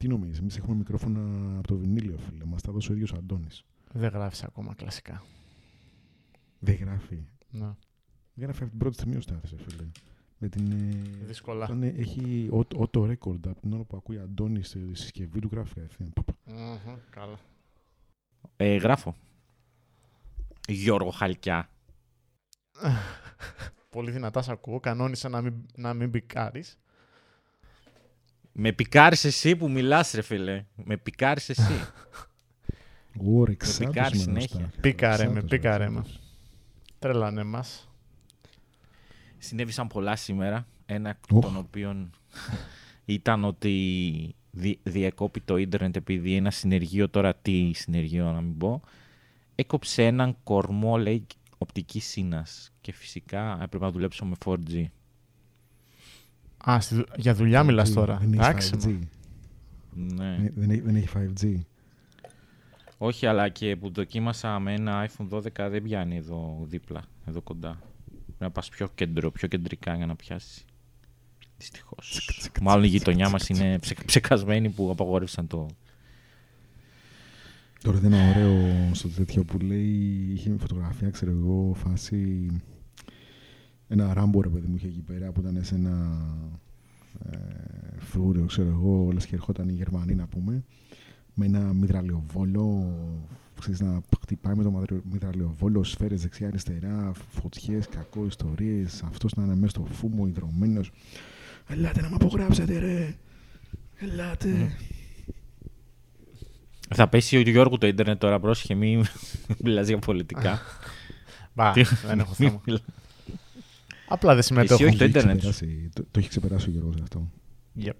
Τι νομίζεις, εμείς έχουμε μικρόφωνα από το βινίλιο, φίλε. Μας τα δώσει ο ίδιος ο Αντώνης. Δεν γράφεις ακόμα κλασικά. Δεν γράφει. Ναι. Δεν γράφει από την πρώτη στιγμή ο Στάθης, φίλε. Με την, ε, Δύσκολα. Όταν έχει auto record από την ώρα που ακούει Αντώνη στη συσκευή του γράφει κατευθείαν. Πα, πα. Μμμ, Καλά. Ε, γράφω. Γιώργο Χαλκιά. Πολύ δυνατά σε ακούω. Κανόνισα να μην, να μην μπικάρεις. Με πικάρεις εσύ που μιλάς ρε φίλε. Με πικάρεις εσύ. Ω, ρε, ξάτος πικάρεις σήμερα ο συνέχεια. Στάθης. Πίκαρε με, Ξάτος, πίκαρε ρε, με. ξάτος. Τρελάνε μας. Συνέβησαν πολλά σήμερα. Ένα Οχ. των οποίων ήταν ότι δι, διεκόπη το ίντερνετ επειδή ένα συνεργείο, τώρα τι συνεργείο να μην πω, έκοψε έναν κορμό, λέει, οπτικής σύνας. Και φυσικά έπρεπε να δουλέψω με 4G. Α, στη δου- για δουλειά μιλάς τώρα. Δεν έχεις Εντάξει. 5G. Ναι. Δεν- Δεν έχει- δεν έχει 5G. Όχι, αλλά και που δοκίμασα με ένα iPhone 12 δεν πιάνει εδώ δίπλα, εδώ κοντά. Πρέπει να πας πιο κέντρο, πιο κεντρικά για να πιάσεις. Δυστυχώς. Μάλλον η γειτονιά μας είναι ψε, ψεκασμένη που απαγόρευσαν το. Τώρα δεν είναι ωραίο στο τέτοιο που λέει, είχε μια φωτογραφία, ξέρω εγώ, φάση ένα ράμπο ρε παιδί μου είχε εκεί πέρα που ήταν σε ένα ε, φρούριο, ξέρω εγώ, λες και ερχόταν οι Γερμανοί να πούμε, με ένα μυδραλιοβόλο, ξέρεις, να χτυπάει με το μυδρα- μυδραλιοβόλο σφαίρες δεξιά-αριστερά, φωτιές, κακό ιστορίες, αυτός να είναι μέσα στο φούμο, ιδρωμένος. Ελάτε να με απογράψετε ρε, ελάτε. Θα πέσει ο Γιώργου το ίντερνετ τώρα, πρόσχε, μην μιλάς για πολιτικά. Μπα, Τι- δεν έχω Μη θέμα. Μιλά- Απλά δεν συμμετέχω. Εσύ όχι το έχει ίντερνετ. ξεπεράσει- Το, το έχει ξεπεράσει ο Γιώργος αυτό. Yep.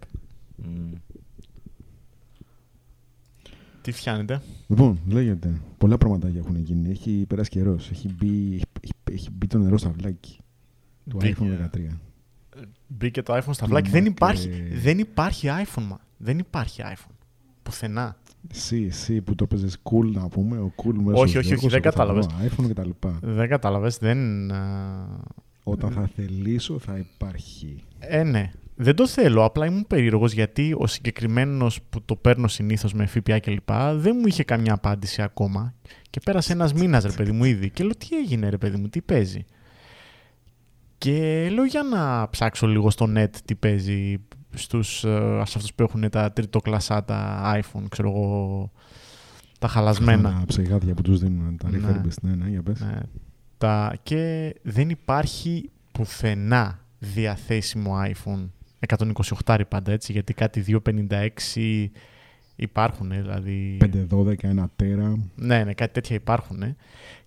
Μμ. Τι φτιάνετε. Λοιπόν, λέγεται. Πολλά πραγματάκια έχουν γίνει. Έχει περάσει καιρός. Έχει μπει, έχει, έχει μπει το νερό στα βλάκι του Μπήκε. iPhone 13. Μπήκε το iPhone στα Του βλάκι. Δεν Mac, υπάρχει, ε, δεν υπάρχει iPhone, μα. Δεν υπάρχει iPhone. Πουθενά. Εσύ, εσύ που το παίζεις cool να πούμε, ο cool μέσος Όχι, όχι, όχι, Γιώργος, δεν εγώ θα κατάλαβες. βρω iPhone και τα λοιπά. Δεν κατάλαβες. Δεν... α, Όταν θα θελήσω θα υπάρχει. Ε, ναι. Δεν το θέλω. Απλά ήμουν περίεργος γιατί ο συγκεκριμένος που το παίρνω συνήθως με ΦΠΑ κλπ. δεν μου είχε καμιά απάντηση ακόμα. Και πέρασε ένας μήνας, ρε παιδί μου, ήδη. Και λέω, τι έγινε, ρε παιδί μου, τι παίζει; Και λέω, για να ψάξω λίγο στο net τι παίζει στους, ε, σε αυτούς που έχουν τα τριτοκλασσάτα iPhone, ξέρω εγώ, τα χαλασμένα. Τα ψεγάδια που τους δίνουν, τα Ναι. refurbished, ναι, ναι, για πες. Ναι. Τα... Και δεν υπάρχει πουθενά διαθέσιμο iPhone 128 πάντα έτσι, γιατί κάτι 256 υπάρχουν, δηλαδή... 512, ένα τέρα. Ναι, ναι, κάτι τέτοια υπάρχουν.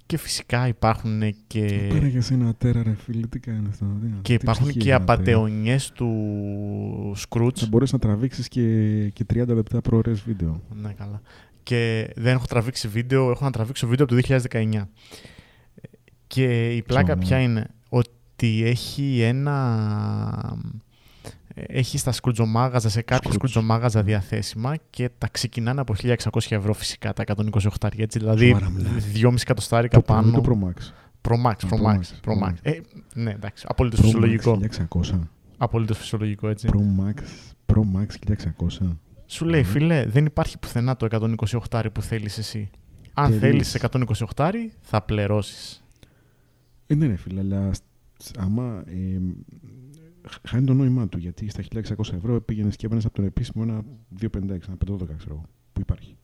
Και φυσικά υπάρχουν και, Πέρα για σε ένα τέρα ρε φίλε, τι κάνεις τώρα. τι- και τι υπάρχουν ψυχή και έχει ένα τέρα. απατεωνιές του Scrooge. Θα μπορείς να τραβήξεις και, και 30 λεπτά προωρές βίντεο. Ναι, καλά. Και δεν έχω τραβήξει βίντεο, έχω να τραβήξω βίντεο από το 2019. Και η πλάκα Ψωμί. ποια είναι, ότι έχει ένα... Έχει στα σκρουτζομάγαζα, σε κάποια Scrooge. σκρουτζομάγαζα διαθέσιμα και τα ξεκινάνε από 1600 ευρώ φυσικά τα 128 έτσι, δηλαδή Σοβαρά μιλάς. 2,5 εκατοστάρικα Το Pro ή πάνω. το Pro Max. Pro Max, Α, Pro Pro Max, Max, Pro Pro Max. Max. Ε, ναι, εντάξει, απολύτως Pro Max φυσιολογικό. 1600. Απολύτως φυσιολογικό, έτσι. Pro Max, Pro Max 1600. Σου λέει, Μμμ. φίλε, δεν υπάρχει πουθενά το 128 που θέλεις εσύ. Αν Τελείως. θέλεις 128 θα πληρώσεις. Ε, ναι, ρε φίλε, αλλά σ- άμα. Ε, χ- χάνει το νόημά του γιατί στα 1600 ευρώ πήγαινες και έπαιρνε από τον επίσημο ένα 256, ένα 512, ξέρω εγώ, που υπάρχει.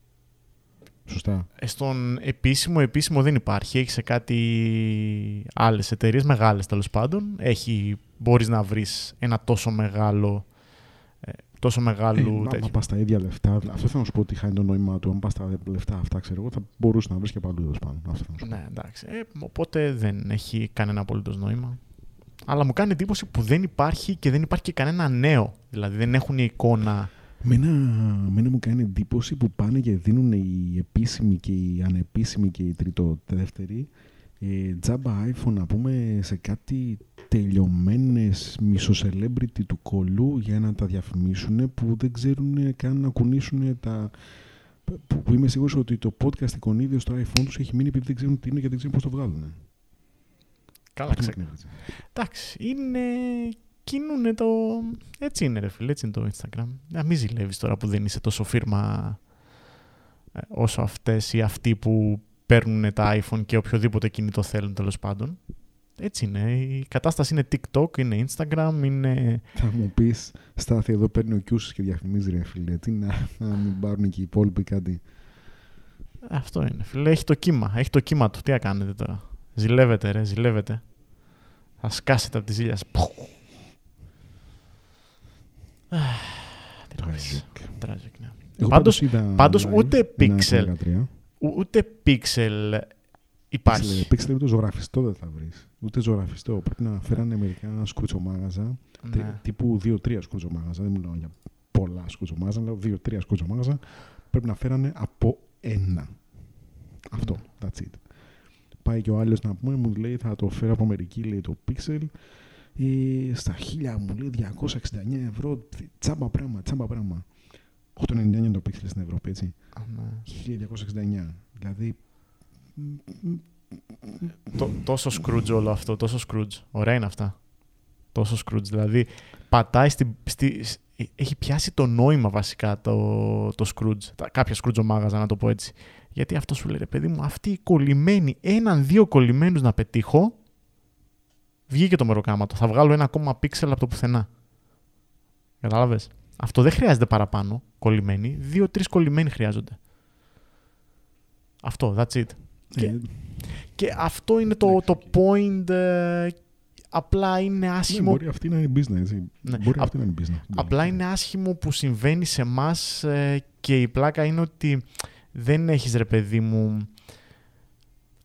Σωστά. Ε, Στον επίσημο, επίσημο δεν υπάρχει. Έχεις σε κάτι άλλες εταιρείες, μεγάλες τέλος πάντων. Έχει, μπορείς να βρεις ένα τόσο μεγάλο, ε, τόσο Ε, μεγάλου μα, τέτοιο. μα πας στα ίδια λεφτά, αυτό θα να σου πω ότι χάνει το νόημά του. Αν πας στα λεφτά αυτά, ξέρω εγώ, θα μπορούσε να βρεις και παντού τέλος πάντων. Αυτό θα να σου πω. Ναι, εντάξει. Ε, οπότε δεν έχει κανένα απολύτως νόημα. Αλλά μου κάνει εντύπωση που δεν υπάρχει και δεν υπάρχει και κανένα νέο. Δηλαδή δεν έχουν εικόνα. Μένα, μένα μου κάνει εντύπωση που πάνε και δίνουν οι επίσημοι και οι ανεπίσημοι και οι τρίτο δεύτεροι ε, τζάμπα iPhone να πούμε σε κάτι τελειωμένες μισοσελέμπριτι του κολλού για να τα διαφημίσουν που δεν ξέρουν καν να κουνήσουν τα... Που, που είμαι σίγουρος ότι το podcast εικονίδιο στο iPhone τους έχει μείνει επειδή δεν ξέρουν τι είναι και δεν ξέρουν πώς το βγάλουν. Καλά, Αυτό ξε... με εκνεύριζε. Εντάξει, είναι κίνουνε το... Έτσι είναι ρε φίλε, έτσι είναι το Instagram. Να μην ζηλεύεις τώρα που δεν είσαι τόσο φίρμα ε, όσο αυτές ή αυτοί που παίρνουν τα iPhone και οποιοδήποτε κινητό θέλουν τέλος πάντων. Έτσι είναι. Η κατάσταση είναι TikTok, είναι Instagram, είναι... Θα μου πεις, Στάθη, εδώ παίρνει ο Κιούσης και διαφημίζει ρε φίλε. Τι να, να μην πάρουν και οι υπόλοιποι κάτι. Αυτό είναι. Φίλε, έχει το κύμα. Έχει το κύμα του. Τι να κάνετε τώρα; Ζηλεύετε, ρε, ζηλεύετε. Θα σκάσετε από τη ζήλια σας. Πουχ. Αχ, τι να πεις. Tragic. Tragic, ναι. Εγώ Πάντως- είδα πάντως live ούτε ένα pixel. 13. Ο- Ούτε pixel υπάρχει. Pixel, pixel ούτε ζωγραφιστό δεν θα βρεις. Ούτε ζωγραφιστό. Πρέπει να φέρανε μερικά σκουτσομάγαζα. τρι- Ναι. Τύπου 2-3 σκουτσομάγαζα. Δεν μιλάω για πολλά σκουτσομάγαζα. Λέω 2-3 σκουτσομάγαζα. Πρέπει να φέρανε από ένα. Αυτό. That's it. Πάει και ο άλλος να πούμε, μου λέει θα το φέρω από Αμερική, λέει το Pixel. Ε, στα χίλια μου λέει 269 ευρώ. Τσάμπα πράγμα, τσάμπα πράγμα. 8,99 είναι το Pixel στην Ευρώπη, έτσι. Α, ναι. 1269. Δηλαδή. Το- τόσο Scrooge όλο αυτό, τόσο Scrooge. Ωραία είναι αυτά. Τόσο Scrooge. Δηλαδή, πατάει στη, στη, σ- έχει πιάσει το νόημα βασικά το, το Scrooge. Τα, κάποια Scrooge μάγαζα, να το πω έτσι. Γιατί αυτό σου λέει, ρε παιδί μου, αυτοί οι κολλημένοι, έναν-δύο κολλημένους να πετύχω, βγήκε το μεροκάματο. Θα βγάλω ένα ακόμα πίξελ από το πουθενά. Κατάλαβες; Αυτό δεν χρειάζεται παραπάνω κολλημένοι. Δύο-τρεις κολλημένοι χρειάζονται. Αυτό, that's it. Και- ε, Και αυτό είναι το, Εντάξει, το οκ. point. ε, απλά είναι ναι, άσχημο. μπορεί αυτή να είναι business. Έτσι. Ναι. Μπορεί Α- αυτή να είναι business. Απλά είναι άσχημο που συμβαίνει σε εμάς και η πλάκα είναι ότι δεν έχεις ρε παιδί μου.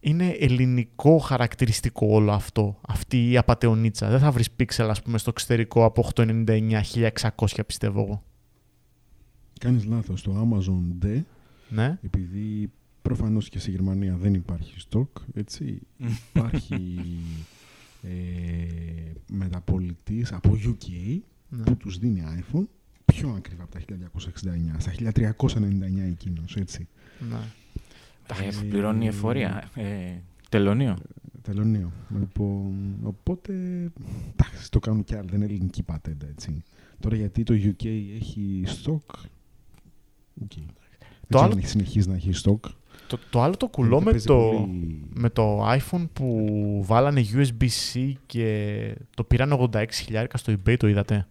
Είναι ελληνικό χαρακτηριστικό όλο αυτό. Αυτή η απατεωνίτσα. Δεν θα βρεις Pixel ας πούμε στο εξωτερικό από 899-1600 πιστεύω εγώ. Κάνεις λάθος. Το Amazon D, Ναι. επειδή προφανώς και στη Γερμανία δεν υπάρχει stock, έτσι. υπάρχει ε, μεταπολιτής από UK ναι. που τους δίνει iPhone πιο ακριβά από τα 1269, στα 1399 εκείνος, έτσι. ναι. Ε, πληρώνει εφορία. Ε, τελωνίο. Τελωνείο. Λοιπόν, οπότε, εντάξει, το κάνουν κι άλλοι, δεν είναι ελληνική πατέντα, έτσι. Τώρα γιατί το UK έχει stock, οκ. Δεν ξέρω άλλο- αν έχει συνεχίσει να έχει stock. Το, το άλλο το κουλό γιατί με παίζει το, πολύ- με το iPhone που βάλανε USB-C και το πήραν 86.000 στο eBay, το είδατε;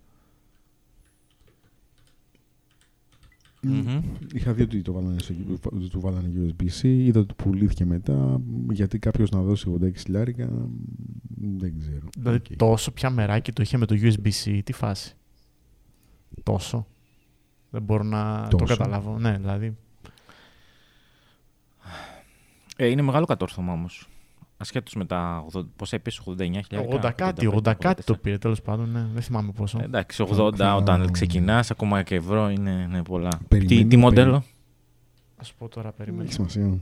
Μμμ. Είχα δει ότι το βάλανε, σε, ότι του βάλανε USB-C, είδα ότι πουλήθηκε μετά, γιατί κάποιος να δώσει 86 χιλιάρικα, δεν ξέρω. Δηλαδή Οκ. τόσο πια μεράκι το είχε με το USB-C, τι φάση. Τόσο. Δεν μπορώ να το Τόσο. καταλάβω. Ναι, δηλαδή. Ε, είναι μεγάλο κατόρθωμα όμως. Ασχέτως με τα. 80, πόσα είπες, 89.000. 80 κάτι, 80 κάτι το πήρε τέλος πάντων. Ναι, δεν θυμάμαι πόσο. Ε, Εντάξει, 80 Θα- όταν ξεκινάς, ακόμα και ευρώ είναι, είναι πολλά. Τι, Περιμένω, τι μοντέλο; Α σου πω τώρα, Δεν περίμενε. έχει σημασία.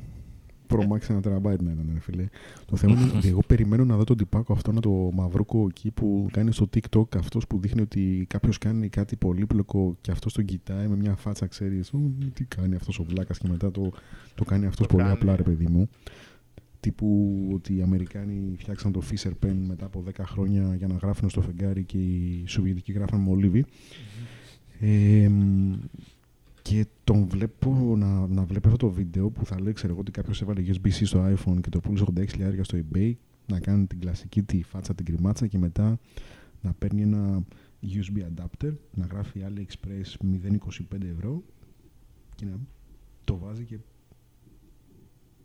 Pro Max ένα τεραμπάιτ να ήταν, ρε φίλε. Το θέμα είναι ότι εγώ περιμένω να δω τον τυπάκο αυτό, να το μαυρούκο εκεί που κάνει στο TikTok αυτός που δείχνει ότι κάποιος κάνει κάτι πολύπλοκο και αυτός τον κοιτάει με μια φάτσα, ξέρεις. Τι κάνει αυτός ο βλάκας και μετά το, το κάνει αυτός Το πολύ κάνει. απλά, ρε παιδί μου. Τύπου ότι οι Αμερικάνοι φτιάξαν το Fisher Pen μετά από 10 χρόνια για να γράφουν στο φεγγάρι και οι Σοβιετικοί γράφαν με ολίβι. Ε, μ, και τον βλέπω να, να βλέπει αυτό το βίντεο που θα λέει, ξέρω εγώ, ότι κάποιος έβαλε USB-C στο iPhone και το πούλησε 86.000 στο eBay, να κάνει την κλασική τη φάτσα, την γκριμάτσα και μετά να παίρνει ένα USB adapter, να γράφει AliExpress 0,25 ευρώ και να το βάζει και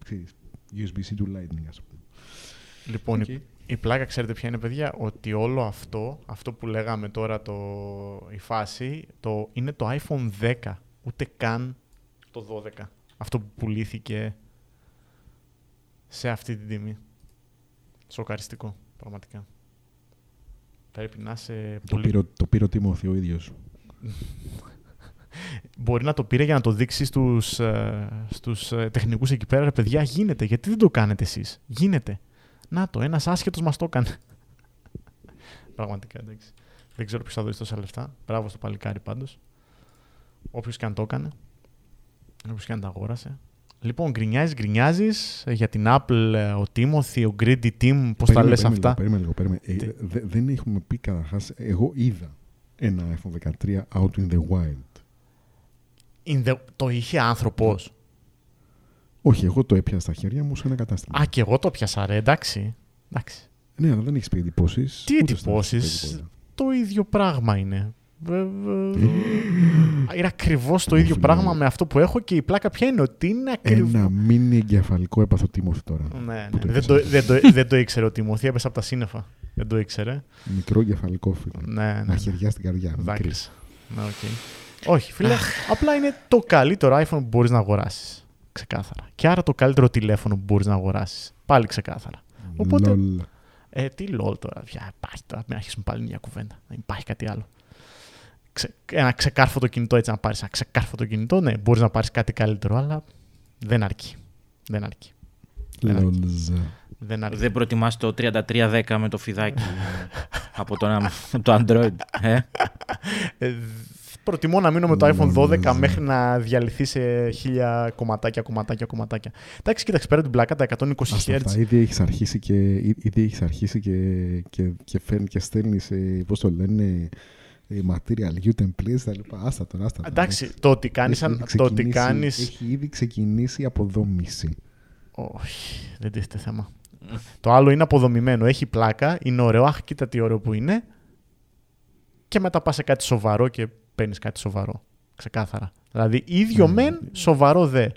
ξέρεις, USB-C to Lightning, ας πούμε. Λοιπόν, Οκ. η, η πλάκα ξέρετε ποια είναι, παιδιά, ότι όλο αυτό, αυτό που λέγαμε τώρα το, η φάση, το, είναι το iPhone 10, ούτε καν το 12. Αυτό που πουλήθηκε σε αυτή την τιμή. Σοκαριστικό, πραγματικά. Πρέπει να είσαι Το πολύ... πήρε, ο- το πήρε ο Τίμωθη ο ίδιος. Μπορεί να το πήρε για να το δείξεις στους, ε, στους ε, τεχνικούς εκεί πέρα. Ρε παιδιά, γίνεται. Γιατί δεν το κάνετε εσείς; Γίνεται. Να το, ένας άσχετος μας το έκανε. Πραγματικά, εντάξει. Δεν ξέρω ποιος θα δώσει τόσα λεφτά. Μπράβο στο παλικάρι πάντως. Όποιος και αν το έκανε. Όποιος και αν τα αγόρασε. Λοιπόν, γκρινιάζεις, γκρινιάζεις για την Apple, ε, ο Timothy, ο Greedy Team, πώς τα Περίμενε, λες περίμενε αυτά; λίγο, Περίμενε λίγο, περίμενε. Ε, Τι; δε- δεν έχουμε πει καταρχάς. Εγώ είδα ένα iPhone 13 out in the wild. In the- Το είχε άνθρωπος; Όχι, εγώ το έπιασα στα χέρια μου σε ένα κατάστημα. Α, και εγώ το έπιασα, ρε, εντάξει. εντάξει. Ναι, αλλά δεν έχεις πει εντυπώσεις. Τι εντυπώσεις; Το ίδιο πράγμα είναι. Βε- βε- Είναι ακριβώς το ίδιο Φίλε. πράγμα με αυτό που έχω και η πλάκα πια είναι ότι είναι ακριβώ. Ένα μίνι εγκεφαλικό έπαθε ο Τιμωθή τώρα. Ναι, Πού ναι. το Δεν, το, έπιασες; δεν, το, δεν το ήξερε ο Τιμωθή, έπεσε από τα σύννεφα. Δεν το ήξερε. Μικρό εγκεφαλικό φίλε. Ναι, ναι. Να χεριά στην καρδιά. μικρή. Δάκρυσα. Ναι, οκ. Όχι, φίλε. απλά είναι το καλύτερο iPhone που μπορείς να αγοράσεις. Ξεκάθαρα. Και άρα το καλύτερο τηλέφωνο που μπορείς να αγοράσεις. Πάλι ξεκάθαρα. Οπότε- Λολ. Ε, τι λόλ τώρα. Πια υπάρχει τώρα. Μην αρχίσουμε πάλι μια κουβέντα. Δεν υπάρχει κάτι άλλο. Ξε, ένα ξεκάρφωτο κινητό έτσι να πάρεις. Ένα ξεκάρφωτο κινητό, ναι, μπορείς να πάρεις κάτι καλύτερο, αλλά δεν αρκεί. Δεν αρκεί. Δεν αρκεί. Λολζ. Δεν αρκεί. Δεν προτιμάς το 3310 με το φιδάκι από το, το Android. Ε; Ε, προτιμώ να μείνω με το iPhone 12 Νομίζω. μέχρι να διαλυθεί σε χίλια κομματάκια, κομματάκια, κομματάκια. Εντάξει, κοίταξε πέρα την πλάκα, τα 120 Ας τα Hz. αυτά, ήδη έχεις αρχίσει και, ή- ήδη έχεις αρχίσει και, και, και, φέρνει και στέλνεις, πώς το λένε, ε, material, you templates, τα λοιπά. Άστα τώρα, άστα τώρα. Εντάξει, το ότι κάνεις, Έχει αν- ήδη το ότι ξεκινήσει- κάνεις... Έχει ήδη ξεκινήσει η αποδόμηση. Όχι, δεν τίθεται θέμα. το άλλο είναι αποδομημένο, έχει πλάκα, είναι ωραίο, αχ, κοίτα τι ωραίο που είναι. Και μετά πας σε κάτι σοβαρό και παίρνεις κάτι σοβαρό. Ξεκάθαρα. Δηλαδή, ίδιο Mm. μεν, σοβαρό δε.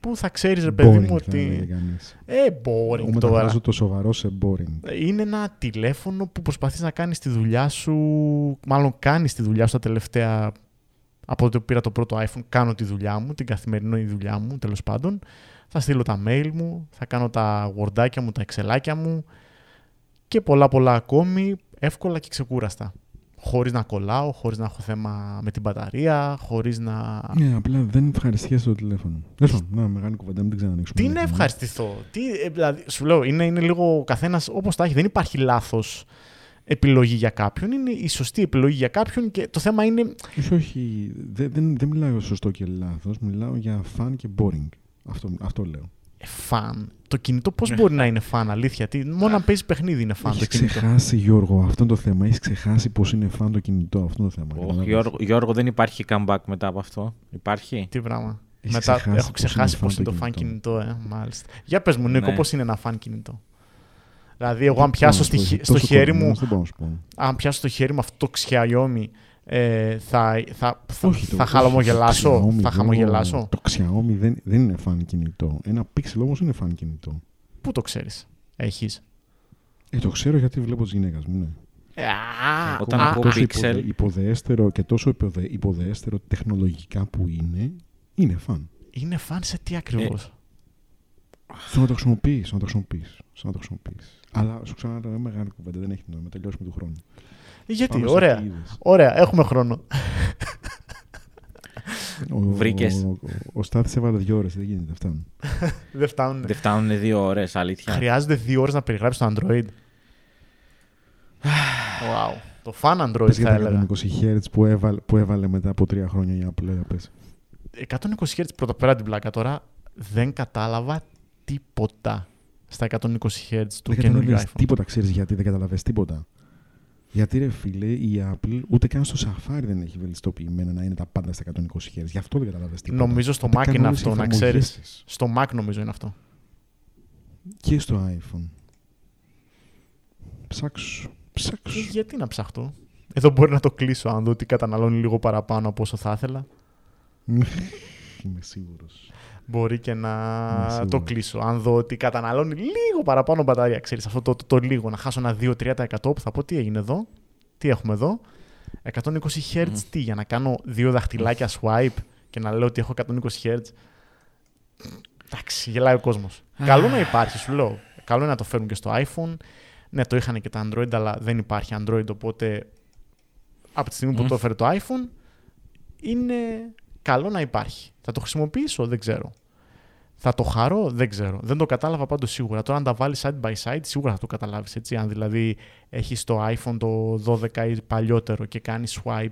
Πού θα ξέρεις, ρε παιδί μου, Boring, θα έλεγε ότι... κανείς. Ε, boring Εγώ τώρα. μεταφράζω το σοβαρό σε boring. Είναι ένα τηλέφωνο που προσπαθείς να κάνεις τη δουλειά σου, μάλλον κάνεις τη δουλειά σου τα τελευταία, από τότε που πήρα το πρώτο iPhone, κάνω τη δουλειά μου, την καθημερινή δουλειά μου, τέλος πάντων. Θα στείλω τα mail μου, θα κάνω τα wordάκια μου, τα εξελάκια μου και πολλά πολλά ακόμη, εύκολα και ξεκούραστα. Χωρίς να κολλάω, χωρίς να έχω θέμα με την μπαταρία, χωρίς να... Ναι, απλά δεν ευχαριστιέσαι το τηλέφωνο. Τέλος πάντων, να μεγάλη κουβέντα, μην την ξανανοίξουμε. Τι να ευχαριστηθώ; Τι, ε, δηλαδή, σου λέω, είναι, είναι λίγο ο καθένας όπως τα έχει. Δεν υπάρχει λάθος επιλογή για κάποιον. Είναι η σωστή επιλογή για κάποιον και το θέμα είναι. Όχι, όχι. Δεν, δεν, δεν μιλάω για σωστό και λάθος. Μιλάω για fun και boring. Αυτό, αυτό λέω. Ε, Φαν. Το κινητό πώς μπορεί να είναι φαν, αλήθεια; Τι, μόνο αν παίζει παιχνίδι είναι φαν το Έχεις κινητό. ξεχάσει, Γιώργο, αυτό είναι το θέμα. Έχεις ξεχάσει πώς είναι fun το κινητό. Αυτό είναι το θέμα. Όχι, Καταλάβες. Γιώργο, Γιώργο, δεν υπάρχει comeback μετά από αυτό. Υπάρχει; Τι πράγμα. Έχεις Μετά ξεχάσει έχω πώς ξεχάσει είναι πώς είναι το φαν κινητό, ε, μάλιστα. Για πες μου, Νίκο, Ναι. πώς είναι ένα φαν κινητό; Δηλαδή, εγώ αν Δεν πιάσω μπορώ στη να σου χει- πω, στο τόσο χέρι μου κορμός Δεν μπορώ να σου πω. αν πιάσω στο χέρι μου αυτό το Xiaomi, ε, θα, θα, θα, Όχι, το- θα όχι, χαλαμογελάσω. το Xiaomi, θα Γιώργο, χαμογελάσω. Το Xiaomi δεν, δεν είναι fan κινητό. Ένα Pixel όμως είναι fan κινητό. Πού το ξέρεις. Έχεις; Ε, το ξέρω γιατί βλέπω τη γυναίκα μου. Ναι. Ε, α, Όταν α, ακούω α, Pixel. υποδε- υποδεέστερο και τόσο υποδε, υποδεέστερο τεχνολογικά που είναι, είναι fan. είναι φαν σε τι ακριβώς; Στο να το χρησιμοποιείς, να το χρησιμοποιείς. Να το χρησιμοποιείς. Αλλά σου ξαναλέω μεγάλη κουβέντα, δεν έχει νόημα. Τελειώσουμε του χρόνου. Γιατί, Πάμε στο ωραία. τι είδες. Ωραία, έχουμε χρόνο. Ο, Βρήκες. Ο, ο, ο Στάθης έβαλε δύο ώρες, δεν γίνεται, φτάνουν. Δεν φτάνουν. Δεν φτάνουν δύο ώρες, αλήθεια. Χρειάζονται δύο ώρες να περιγράψεις το Android. wow. Το fan Android Πες για θα τα έλεγα. 120 Hz που έβαλε, που έβαλε μετά από τρία χρόνια η Apple, για πες. 120 Hz πρώτα πέρα την πλάκα τώρα δεν κατάλαβα τίποτα στα 120 Hz του δεν καινούργιου καταλαβες iPhone. τίποτα, ξέρεις γιατί δεν καταλαβες τίποτα. Γιατί ρε φίλε, η Apple ούτε καν στο Safari δεν έχει βελτιστοποιημένα να είναι τα πάντα στα 120 Hz. Γι' αυτό δεν καταλαβες τίποτα. Νομίζω στο Ούτε Mac καν είναι όλες οι αυτό, να εφαρμογές ξέρεις. της. Στο Mac νομίζω είναι αυτό. Και στο iPhone. Ψάξου. Ψάξου. Ε, γιατί να ψαχτώ. Εδώ μπορεί να το κλείσω αν δω ότι καταναλώνει λίγο παραπάνω από όσο θα ήθελα. Είμαι σίγουρος. Μπορεί και να Είμαι το σίγουρος. κλείσω. Αν δω ότι καταναλώνει λίγο παραπάνω μπαταρία, ξέρεις, αυτό το, το, το λίγο, να χάσω ένα 2-3% που θα πω τι έγινε εδώ, τι έχουμε εδώ. 120 Hz Μμμ. τι, για να κάνω δύο δαχτυλάκια swipe και να λέω ότι έχω 120 Hz. Εντάξει, γελάει ο κόσμος. Καλό να υπάρχει, σου λέω. Καλό είναι να το φέρουν και στο iPhone. Ναι, το είχαν και τα Android, αλλά δεν υπάρχει Android, οπότε από τη στιγμή που Μμ. το έφερε το iPhone, είναι καλό να υπάρχει. Θα το χρησιμοποιήσω, δεν ξέρω. Θα το χαρώ, δεν ξέρω. Δεν το κατάλαβα πάντως σίγουρα. Τώρα, αν τα βάλεις side by side, σίγουρα θα το καταλάβεις. Έτσι. Αν δηλαδή έχεις το iPhone το 12 ή παλιότερο και κάνεις swipe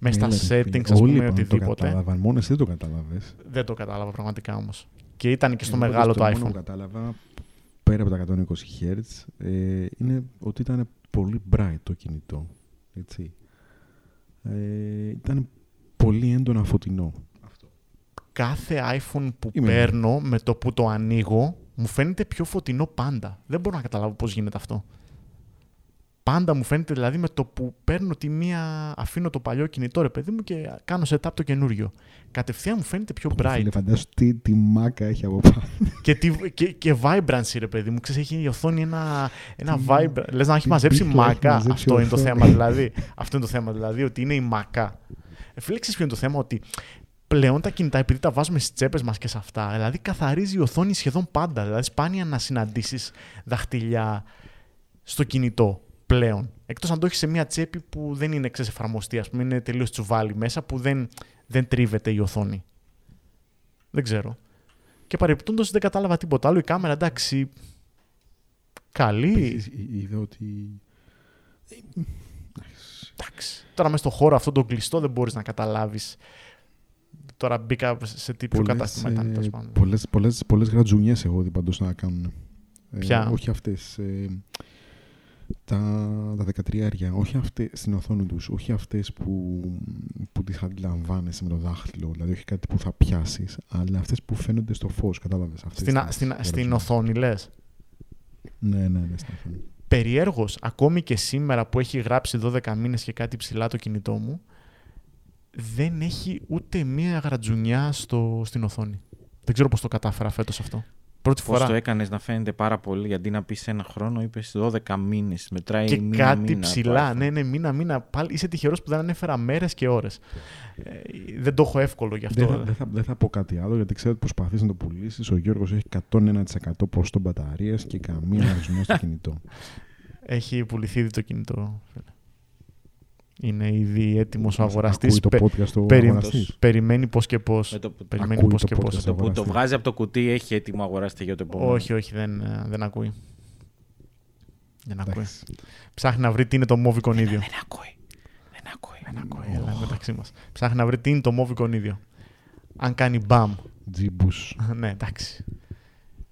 μέσα Έλα, στα ρε settings, φίλε. ας Όλοι πούμε, είπαν, Το οτιδήποτε. κατάλαβαν, μόνο εσύ δεν το κατάλαβες. Δεν το κατάλαβα πραγματικά όμως. Και ήταν και στο Εγώ μεγάλο το μόνο που iPhone. κατάλαβα πέρα από τα 120 Hz ε, είναι ότι ήταν πολύ bright το κινητό. Έτσι. Ε, ήταν πολύ έντονα φωτεινό. Κάθε iPhone που Είμαι παίρνω με το που το ανοίγω μου φαίνεται πιο φωτεινό πάντα. Δεν μπορώ να καταλάβω πώς γίνεται αυτό. Πάντα μου φαίνεται δηλαδή με το που παίρνω τη μία, αφήνω το παλιό κινητό ρε παιδί μου και κάνω setup το καινούριο. Κατευθείαν μου φαίνεται πιο bright. Φίλε, φαντάσου τι, τι μάκα έχει από πάνω. και, τι, και, και vibrancy, ρε παιδί μου. Ξέρεις, έχει η οθόνη ένα, ένα Τι- vibrant. Λες να έχει τι μαζέψει πίχλο έχει μακά. μαζέψει Αυτό είναι το οθόνη. θέμα, δηλαδή. Αυτό είναι το θέμα, δηλαδή, ότι είναι η μακά. Ε, φίλε, ξέρεις ποιο είναι το θέμα, ότι πλέον τα κινητά, επειδή τα βάζουμε στι τσέπε μα και σε αυτά, δηλαδή καθαρίζει η οθόνη σχεδόν πάντα. Δηλαδή, σπάνια να συναντήσει δαχτυλιά στο κινητό πλέον. Εκτό αν το έχει σε μια τσέπη που δεν είναι εξεφαρμοστή, α πούμε, είναι τελείω τσουβάλι μέσα που δεν, δεν τρίβεται η οθόνη. Δεν ξέρω. Και παρεπιπτόντω δεν κατάλαβα τίποτα άλλο. Η κάμερα εντάξει. Καλή. Επίσης, εί- είδα ότι Εντάξει. Τώρα μέσα στο χώρο αυτό το κλειστό δεν μπορείς να καταλάβεις. Τώρα μπήκα σε τι πιο κατάστημα ήταν. τέλος πάντων. πολλές, πολλές, πολλές γρατζουνιές έχω δει παντός να κάνουν. Ε, Ποια; όχι αυτές. Ε, τα, τα 13 άρια, όχι αυτές στην οθόνη τους, όχι αυτές που, που τις αντιλαμβάνεσαι με το δάχτυλο, δηλαδή όχι κάτι που θα πιάσεις, αλλά αυτές που φαίνονται στο φως, κατάλαβες. Αυτές Στην, τις στην, στην γρατζουνιές. οθόνη λες; Ναι, ναι, ναι, στην οθόνη. Περιέργως, ακόμη και σήμερα που έχει γράψει 12 μήνες και κάτι ψηλά το κινητό μου, δεν έχει ούτε μία γρατζουνιά στο, στην οθόνη. Δεν ξέρω πώς το κατάφερα φέτος αυτό. Πρώτη Πώς φορά. το έκανες να φαίνεται πάρα πολύ, αντί να πεις ένα χρόνο, είπες 12 μήνες. Μετράει και μήνα, κάτι μήνα, ψηλά. το iPhone. Ναι, ναι, μήνα, μήνα. Πάλι είσαι τυχερός που δεν ανέφερα μέρες και ώρες. Ε, δεν το έχω εύκολο γι' αυτό. Δεν θα, δεν, θα, δεν θα πω κάτι άλλο γιατί ξέρω ότι προσπαθείς να το πουλήσεις. Ο Γιώργος έχει 101% ποσοστό μπαταρίας και καμία γρατζουνιά στο κινητό. Έχει πουληθεί ήδη το κινητό. φίλε. Είναι ήδη έτοιμος ο αγοραστή. Ακούει το podcast ο περι- αγοραστής. περιμένει πώς και πώς. Με το, που- Περιμένει Ακούει πώς το και podcast πώ. ο το που το αγοραστής. βγάζει από το κουτί έχει έτοιμο αγοραστή για το επόμενο. Όχι, όχι, δεν, ε, δεν ακούει. Δεν ακούει. Εντάξει. Ψάχνει να βρει τι είναι το Movicon ίδιο. Δεν ακούει. Δεν ακούει. Δεν ακούει, έλα μεταξύ μας. Ψάχνει να βρει τι είναι το Movicon ίδιο. Αν κάνει μπαμ. Τζίμπους. ναι, εντάξει.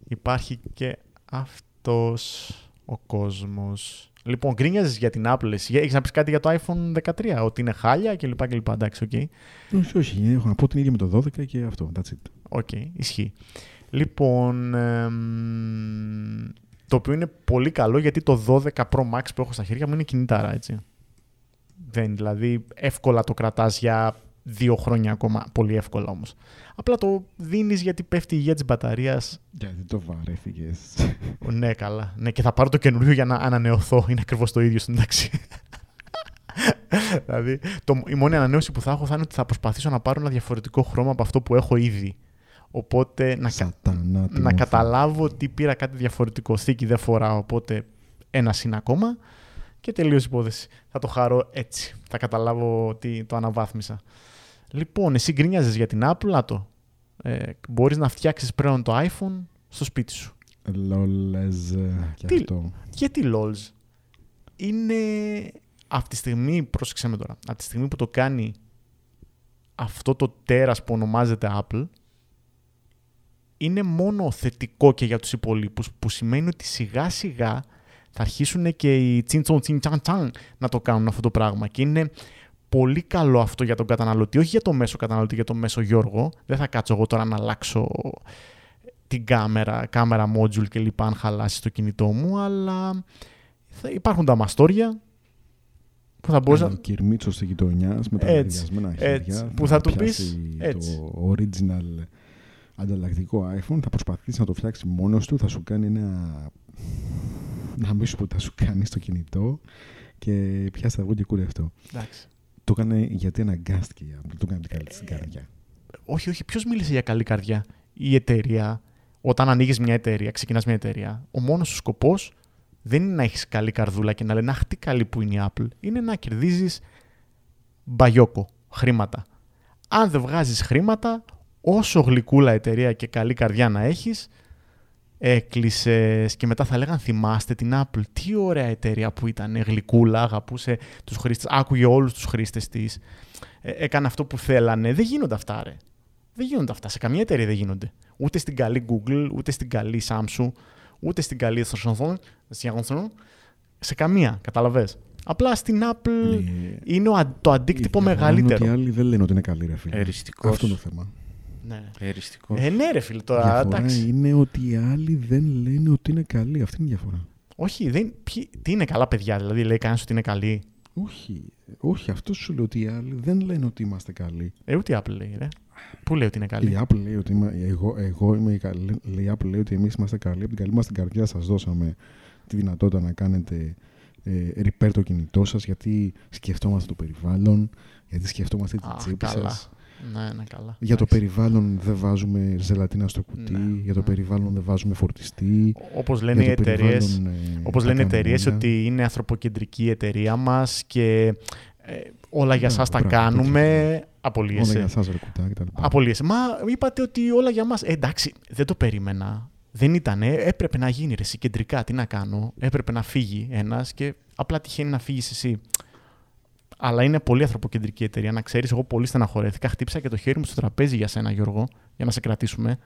Υπάρχει και αυτός ο κόσμος. Λοιπόν, γκρίνιαζες για την Apple. εσύ. Έχεις να πεις κάτι για το iPhone 13, ότι είναι χάλια κλπ. κλπ. Εντάξει, οκ. όχι, όχι. Έχω να πω την ίδια με το 12 και αυτό. That's it. Οκ, ισχύει. Λοιπόν, εμ, το οποίο είναι πολύ καλό γιατί το 12 Pro Max που έχω στα χέρια μου είναι κινητάρα, έτσι. Δεν, δηλαδή, εύκολα το κρατάς για δύο χρόνια ακόμα. Πολύ εύκολα όμως. Απλά το δίνεις γιατί πέφτει η υγεία της μπαταρίας. Γιατί το βαρέθηκες. ναι, καλά. Ναι, και θα πάρω το καινούριο για να ανανεωθώ. Είναι ακριβώς το ίδιο στην τάξη. δηλαδή, το, η μόνη ανανέωση που θα έχω θα είναι ότι θα προσπαθήσω να πάρω ένα διαφορετικό χρώμα από αυτό που έχω ήδη. Οπότε να, κα- Σατανά. τι να μορφή. καταλάβω ότι πήρα κάτι διαφορετικό. Θήκη δεν φοράω, οπότε ένας είναι ακόμα και τελείως υπόθεση. Θα το χαρώ έτσι. Θα καταλάβω ότι το αναβάθμισα. Λοιπόν, εσύ γκρίνιαζες για την Apple, να το. Ε, μπορείς να φτιάξεις πλέον το iPhone στο σπίτι σου. Λόλες ε, και Τι- αυτό. Γιατί LOLs. Είναι αυτή τη στιγμή, πρόσεξε με τώρα, από τη στιγμή που το κάνει αυτό το τέρας που ονομάζεται Apple, είναι μόνο θετικό και για τους υπολείπους, που σημαίνει ότι σιγά σιγά θα αρχίσουν και οι τσίντσον τσίντσαν τσάν να το κάνουν αυτό το πράγμα. Και είναι πολύ καλό αυτό για τον καταναλωτή, όχι για το μέσο καταναλωτή, για το μέσο Γιώργο. Δεν θα κάτσω εγώ τώρα να αλλάξω την κάμερα, κάμερα module και λοιπά αν χαλάσει το κινητό μου, αλλά θα υπάρχουν τα μαστόρια που θα μπορείς Ένα να... κυρμίτσο τη γειτονιά με τα Έτσι, λαδιασμένα έτσι, χέρια. που θα του πιάσει πεις, έτσι. Το original ανταλλακτικό iPhone, θα προσπαθήσει να το φτιάξει μόνος του, θα σου κάνει ένα... Να μην σου πω τι θα σου κάνει στο κινητό και πιάστε εγώ και κουρευτό. Εντάξει. Το έκανε γιατί αναγκάστηκε η Apple, το έκανε την καλή της καρδιά. Όχι, όχι. Ποιος μίλησε για καλή καρδιά; Η εταιρεία, όταν ανοίγεις μια εταιρεία, ξεκινάς μια εταιρεία, ο μόνος σου σκοπός δεν είναι να έχεις καλή καρδούλα και να λένε Αχ, τι καλή που είναι η Apple. Είναι να κερδίζεις μπαγιόκο, χρήματα. Αν δεν βγάζεις χρήματα, όσο γλυκούλα εταιρεία και καλή καρδιά να έχεις, έκλεισες και μετά θα λέγαν θυμάστε την Apple. Τι ωραία εταιρεία που ήταν, γλυκούλα, αγαπούσε τους χρήστες, άκουγε όλους τους χρήστες της, ε, έκανε αυτό που θέλανε. Δεν γίνονται αυτά, ρε. Δεν γίνονται αυτά. Σε καμία εταιρεία δεν γίνονται. Ούτε στην καλή Google, ούτε στην καλή Samsung, ούτε στην καλή Samsung. Σε καμία, καταλαβες. Απλά στην Apple Ε, είναι ο α- το αντίκτυπο η διαφορά μεγαλύτερο. Είναι ότι οι άλλοι δεν λένε ότι είναι καλή, ρε φίλε. Εριστικός. Αυτό είναι το θέμα. Ναι. Εριστικός. Ε, ναι, ρε φίλε, Η τώρα. διαφορά Εντάξει. είναι ότι οι άλλοι δεν λένε ότι είναι καλή. Αυτή είναι η διαφορά. Όχι, δεν, ποιοι- τι είναι καλά παιδιά, δηλαδή λέει κανένας ότι είναι καλή. Όχι, όχι, αυτό σου λέω ότι οι άλλοι δεν λένε ότι είμαστε καλοί. Ε, ούτε η Apple λέει, ρε. Πού λέει ότι είναι καλή. Η Apple λέει ότι είμαι, εγώ, εγώ είμαι η καλή. Λέει, η Apple λέει ότι εμείς είμαστε καλοί. Από την καλή μας την καρδιά σας δώσαμε τη δυνατότητα να κάνετε ε, repair το κινητό σας γιατί σκεφτόμαστε το περιβάλλον, γιατί σκεφτόμαστε την Α, τσέπη καλά. σας. Ναι, ναι, καλά. Για το Εντάξει. περιβάλλον δεν βάζουμε ζελατίνα στο κουτί, Ναι, για το ναι. περιβάλλον δεν βάζουμε φορτιστή. Όπως λένε οι για το εταιρείες. περιβάλλον, ε, Όπως τα λένε οι κάνουμε εταιρείες όλα. ότι είναι ανθρωποκεντρική η εταιρεία μας και ε, όλα για Ναι, σας τα μπράβο, κάνουμε. Όλα Απολύεσαι. για εσά, ρε κουτά κτλ. Απολύεσαι. Μα είπατε ότι όλα για μας. Ε, εντάξει, δεν το περίμενα. Δεν ήταν. Έπρεπε να γίνει ρε, εσύ, κεντρικά. Τι να κάνω. Έπρεπε να φύγει ένας και απλά τυχαίνει να φύγεις εσύ. Αλλά είναι πολύ ανθρωποκεντρική η εταιρεία. Να ξέρεις, εγώ πολύ στεναχωρέθηκα. Χτύπησα και το χέρι μου στο τραπέζι για σένα, Γιώργο, για να σε κρατήσουμε.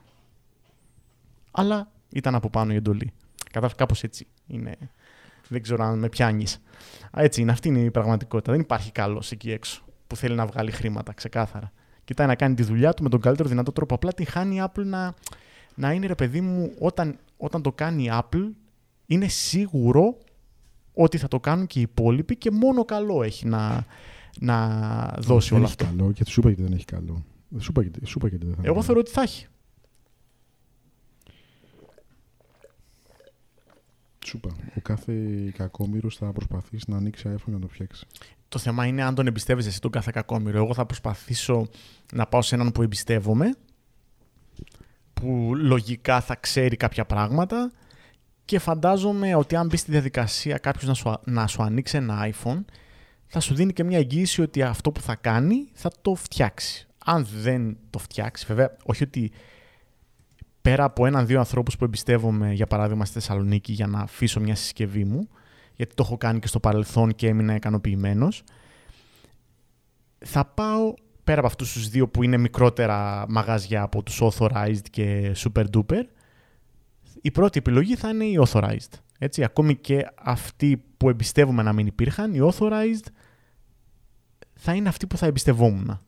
Αλλά ήταν από πάνω η εντολή. Κατάλαβες κάπως έτσι. Είναι... Δεν ξέρω αν με πιάνεις. Έτσι είναι. Αυτή είναι η πραγματικότητα. Δεν υπάρχει καλός εκεί έξω που θέλει να βγάλει χρήματα, ξεκάθαρα. Κοιτάει να κάνει τη δουλειά του με τον καλύτερο δυνατό τρόπο. Απλά τη χάνει η Apple να, να είναι ρε παιδί μου, όταν, όταν το κάνει η Apple, είναι σίγουρο ότι θα το κάνουν και οι υπόλοιποι και μόνο καλό έχει να, να δώσει δεν όλο έχει αυτό. καλό και του είπα γιατί δεν έχει καλό. Σου είπα γιατί, σου είπα γιατί δεν θα Εγώ είναι. θεωρώ ότι θα έχει. Σου είπα. Ο κάθε κακόμοιρος θα προσπαθήσει να ανοίξει iPhone για να το φτιάξει. Το θέμα είναι αν τον εμπιστεύεσαι εσύ τον κάθε κακόμοιρο. Εγώ θα προσπαθήσω να πάω σε έναν που εμπιστεύομαι, που λογικά θα ξέρει κάποια πράγματα και φαντάζομαι ότι αν μπει στη διαδικασία κάποιος να σου, να σου ανοίξει ένα iPhone, θα σου δίνει και μια εγγύηση ότι αυτό που θα κάνει θα το φτιάξει. Αν δεν το φτιάξει, βέβαια, όχι ότι πέρα από έναν-δύο ανθρώπους που εμπιστεύομαι, για παράδειγμα στη Θεσσαλονίκη, για να αφήσω μια συσκευή μου, γιατί το έχω κάνει και στο παρελθόν και έμεινα ικανοποιημένος. Θα πάω πέρα από αυτούς τους δύο που είναι μικρότερα μαγαζιά από τους authorized και super duper, η πρώτη επιλογή θα είναι οι authorized. Έτσι, ακόμη και αυτοί που εμπιστεύομαι να μην υπήρχαν, οι authorized θα είναι αυτοί που θα εμπιστευόμουν.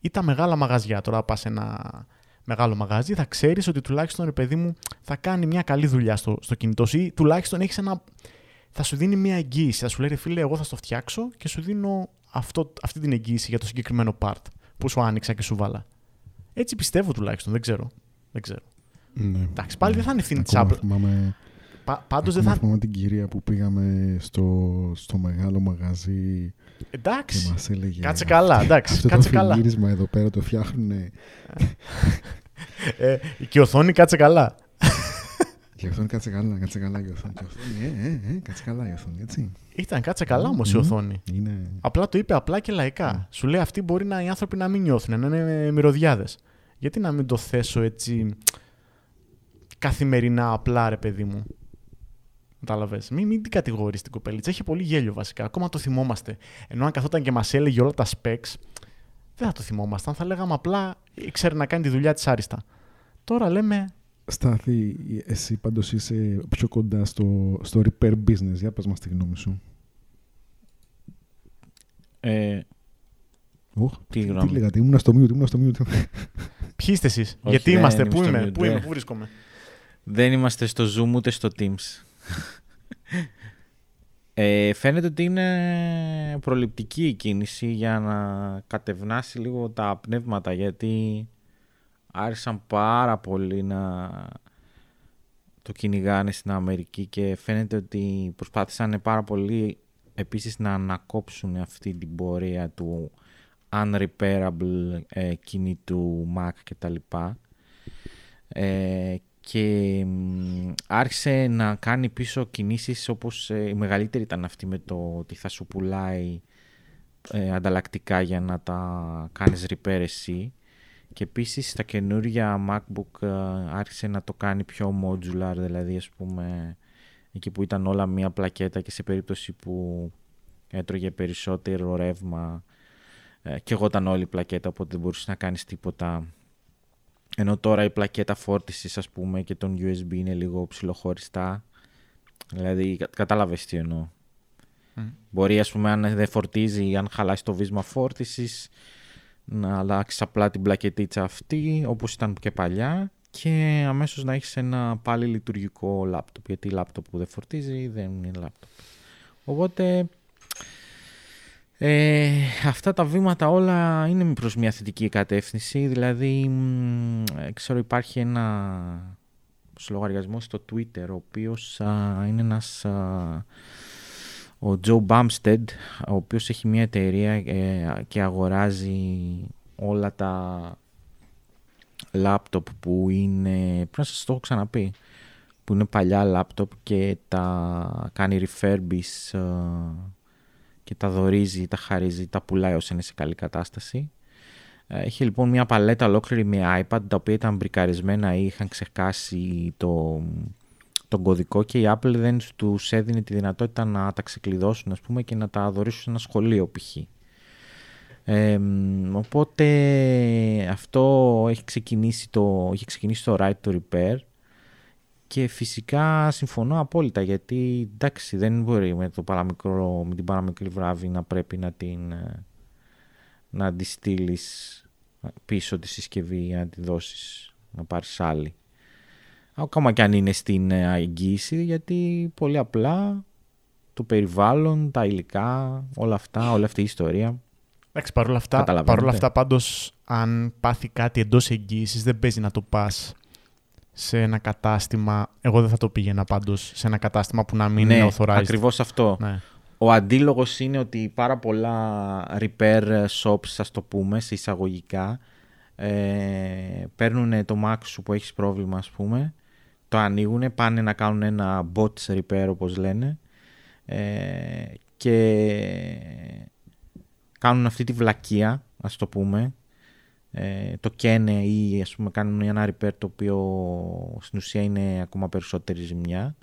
Ή τα μεγάλα μαγαζιά. Τώρα πας σε ένα μεγάλο μαγάζι, θα ξέρεις ότι τουλάχιστον ρε παιδί μου θα κάνει μια καλή δουλειά στο, στο κινητό σου ή τουλάχιστον έχεις ένα θα σου δίνει μια εγγύηση. Θα σου λέει, ρε φίλε, εγώ θα στο φτιάξω και σου δίνω αυτό, αυτή την εγγύηση για το συγκεκριμένο part που σου άνοιξα και σου βάλα. Έτσι πιστεύω τουλάχιστον, δεν ξέρω. Δεν ξέρω. Ναι. Εντάξει, πάλι δεν θα είναι ευθύνη τη Ακόμα Apple. θυμάμαι, Πα, Πάντως δεν ακόμα θα. θυμάμαι την κυρία που πήγαμε στο, στο μεγάλο μαγαζί και Εντάξει. μας έλεγε Κάτσε καλά, εντάξει, Αυτό κάτσε το καλά. αφηγήρισμα εδώ πέρα το φτιάχνουν Ε, και η οθόνη κάτσε καλά. και η οθόνη κάτσε καλά, κάτσε καλά η οθόνη. Και η οθόνη, ε, ε, ε, κάτσε καλά η οθόνη, έτσι. Ήταν κάτσε καλά όμως η Μμμ. οθόνη. Είναι... Απλά το είπε απλά και λαϊκά. Σου λέει αυτοί μπορεί να οι άνθρωποι να μην νιώθουν, να είναι μυρωδιάδες. Γιατί να μην το θέσω έτσι καθημερινά απλά, ρε παιδί μου. Κατάλαβες. Μην, μην την κατηγορείς την κοπελίτσα. Έχει πολύ γέλιο βασικά. Ακόμα το θυμόμαστε. Ενώ αν καθόταν και μας έλεγε όλα τα specs, δεν θα το θυμόμασταν. Θα λέγαμε απλά ήξερε να κάνει τη δουλειά της άριστα. Τώρα λέμε. Στάθη, εσύ πάντως είσαι πιο κοντά στο, στο repair business. Για πες μας τη γνώμη σου. Ε, Οχ, Τι τι, τι γνώμη. λέγατε, ήμουν στο mute, ήμουν στο mute. Ποιοι είστε εσείς, Όχι, Γιατί δεν είμαστε, είμαι πού στο είμαι, mute, πού είμαι, δεν. πού βρίσκομαι; Δεν είμαστε στο Zoom ούτε στο Teams. Ε, φαίνεται ότι είναι προληπτική η κίνηση για να κατευνάσει λίγο τα πνεύματα γιατί άρχισαν πάρα πολύ να το κυνηγάνε στην Αμερική και φαίνεται ότι προσπάθησαν πάρα πολύ επίσης να ανακόψουν αυτή την πορεία του unrepairable ε, κινητού Mac κτλ. Ε, και μ, άρχισε να κάνει πίσω κινήσεις όπως ε, η μεγαλύτερη ήταν αυτή με το ότι θα σου πουλάει ε, ανταλλακτικά για να τα κάνεις repair εσύ. Και επίσης στα καινούργια MacBook ε, άρχισε να το κάνει πιο modular δηλαδή ας πούμε εκεί που ήταν όλα μία πλακέτα και σε περίπτωση που έτρωγε περισσότερο ρεύμα ε, και εγώ ήταν όλη η πλακέτα οπότε δεν μπορούσε να κάνεις τίποτα ενώ τώρα η πλακέτα φόρτισης ας πούμε και τον USB είναι λίγο ψηλοχωριστά. Δηλαδή κα- κατάλαβες τι εννοώ. Μπορεί ας πούμε αν δεν φορτίζει, αν χαλάσει το βίσμα φόρτισης να αλλάξει απλά την πλακετίτσα αυτή όπως ήταν και παλιά και αμέσως να έχεις ένα πάλι λειτουργικό λάπτοπ γιατί λάπτοπ που δεν φορτίζει δεν είναι λάπτοπ. Οπότε ε, αυτά τα βήματα όλα είναι προς μια θετική κατεύθυνση. Δηλαδή, μ, ε, ξέρω υπάρχει ένα λογαριασμός στο Twitter, ο οποίος α, είναι ένας... α, ο Joe Bumstead, ο οποίος έχει μια εταιρεία ε, και αγοράζει όλα τα λάπτοπ που είναι... Πρέπει να σας το έχω ξαναπεί που είναι παλιά λάπτοπ και τα κάνει refurbish ε, και τα δορίζει, τα χαρίζει, τα πουλάει όσο είναι σε καλή κατάσταση. Ε, Έχει λοιπόν μια παλέτα ολόκληρη με iPad τα οποία ήταν μπρικαρισμένα ή είχαν ξεχάσει το, τον κωδικό και η Apple δεν τους έδινε τη δυνατότητα να τα ξεκλειδώσουν ας πούμε και να τα δωρήσουν σε ένα σχολείο π.χ. Ε, μ, οπότε αυτό έχει ξεκινήσει το, έχει ξεκινήσει το Right to Repair και φυσικά συμφωνώ απόλυτα γιατί εντάξει δεν μπορεί με, το παραμικρό, με την παραμικρή βράβη να πρέπει να την ε, να τη στείλεις πίσω τη συσκευή για να τη δώσεις να πάρεις άλλη. Ακόμα και αν είναι στην ε, εγγύηση γιατί πολύ απλά το περιβάλλον, τα υλικά, όλα αυτά, όλη αυτή η ιστορία. Εντάξει, παρόλα αυτά, Καταλαβαίνετε. παρόλα αυτά πάντως, αν πάθει κάτι εντός εγγύησης, δεν παίζει να το πας σε ένα κατάστημα. Εγώ δεν θα το πήγαινα πάντως σε ένα κατάστημα που να μην ναι, είναι authorized. ακριβώς αυτό. Ναι. Ο αντίλογος είναι ότι πάρα πολλά repair shops, ας το πούμε, σε εισαγωγικά, ε, παίρνουν το Mac σου που έχεις πρόβλημα, ας πούμε, το ανοίγουν, πάνε να κάνουν ένα bot repair, όπως λένε, ε, και κάνουν αυτή τη βλακεία, ας το πούμε, ε, το καίνε ή ας πούμε κάνουν ένα repair το οποίο στην ουσία είναι ακόμα περισσότερη ζημιά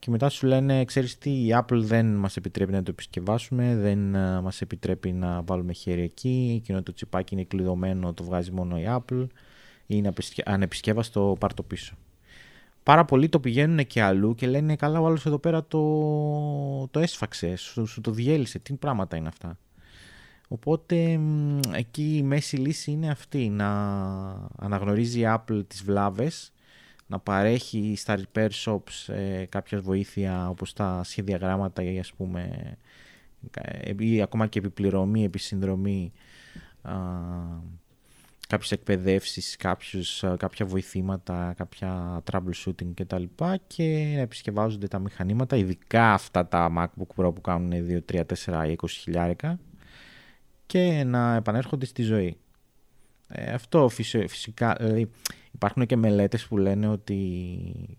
και μετά σου λένε, ξέρεις τι, η Apple δεν μας επιτρέπει να το επισκευάσουμε, δεν ε, μας επιτρέπει να βάλουμε χέρι εκεί, εκείνο το τσιπάκι είναι κλειδωμένο, το βγάζει μόνο η Apple, ή είναι απεσκε- ανεπισκεύαστο, πάρ' το πίσω. Πάρα πολλοί το πηγαίνουν και αλλού και λένε, καλά ο άλλος εδώ πέρα το, το έσφαξε, σου, σου το διέλυσε, τι πράγματα είναι αυτά. Οπότε μ, εκεί η μέση λύση είναι αυτή, να αναγνωρίζει η Apple τις βλάβες, να παρέχει στα repair shops ε, κάποια βοήθεια όπως τα σχεδιαγράμματα ή ας πούμε ε, ή ακόμα και επιπληρωμή, επισυνδρομή α, κάποιες εκπαιδεύσεις, κάποιους, α, κάποια βοηθήματα, κάποια troubleshooting κτλ. Και να επισκευάζονται τα μηχανήματα, ειδικά αυτά τα MacBook Pro που κάνουν 2, 3, 4 ή 20 χιλιάρικα και να επανέρχονται στη ζωή. Ε, αυτό φυσι- φυσικά, δηλαδή υπάρχουν και μελέτες που λένε ότι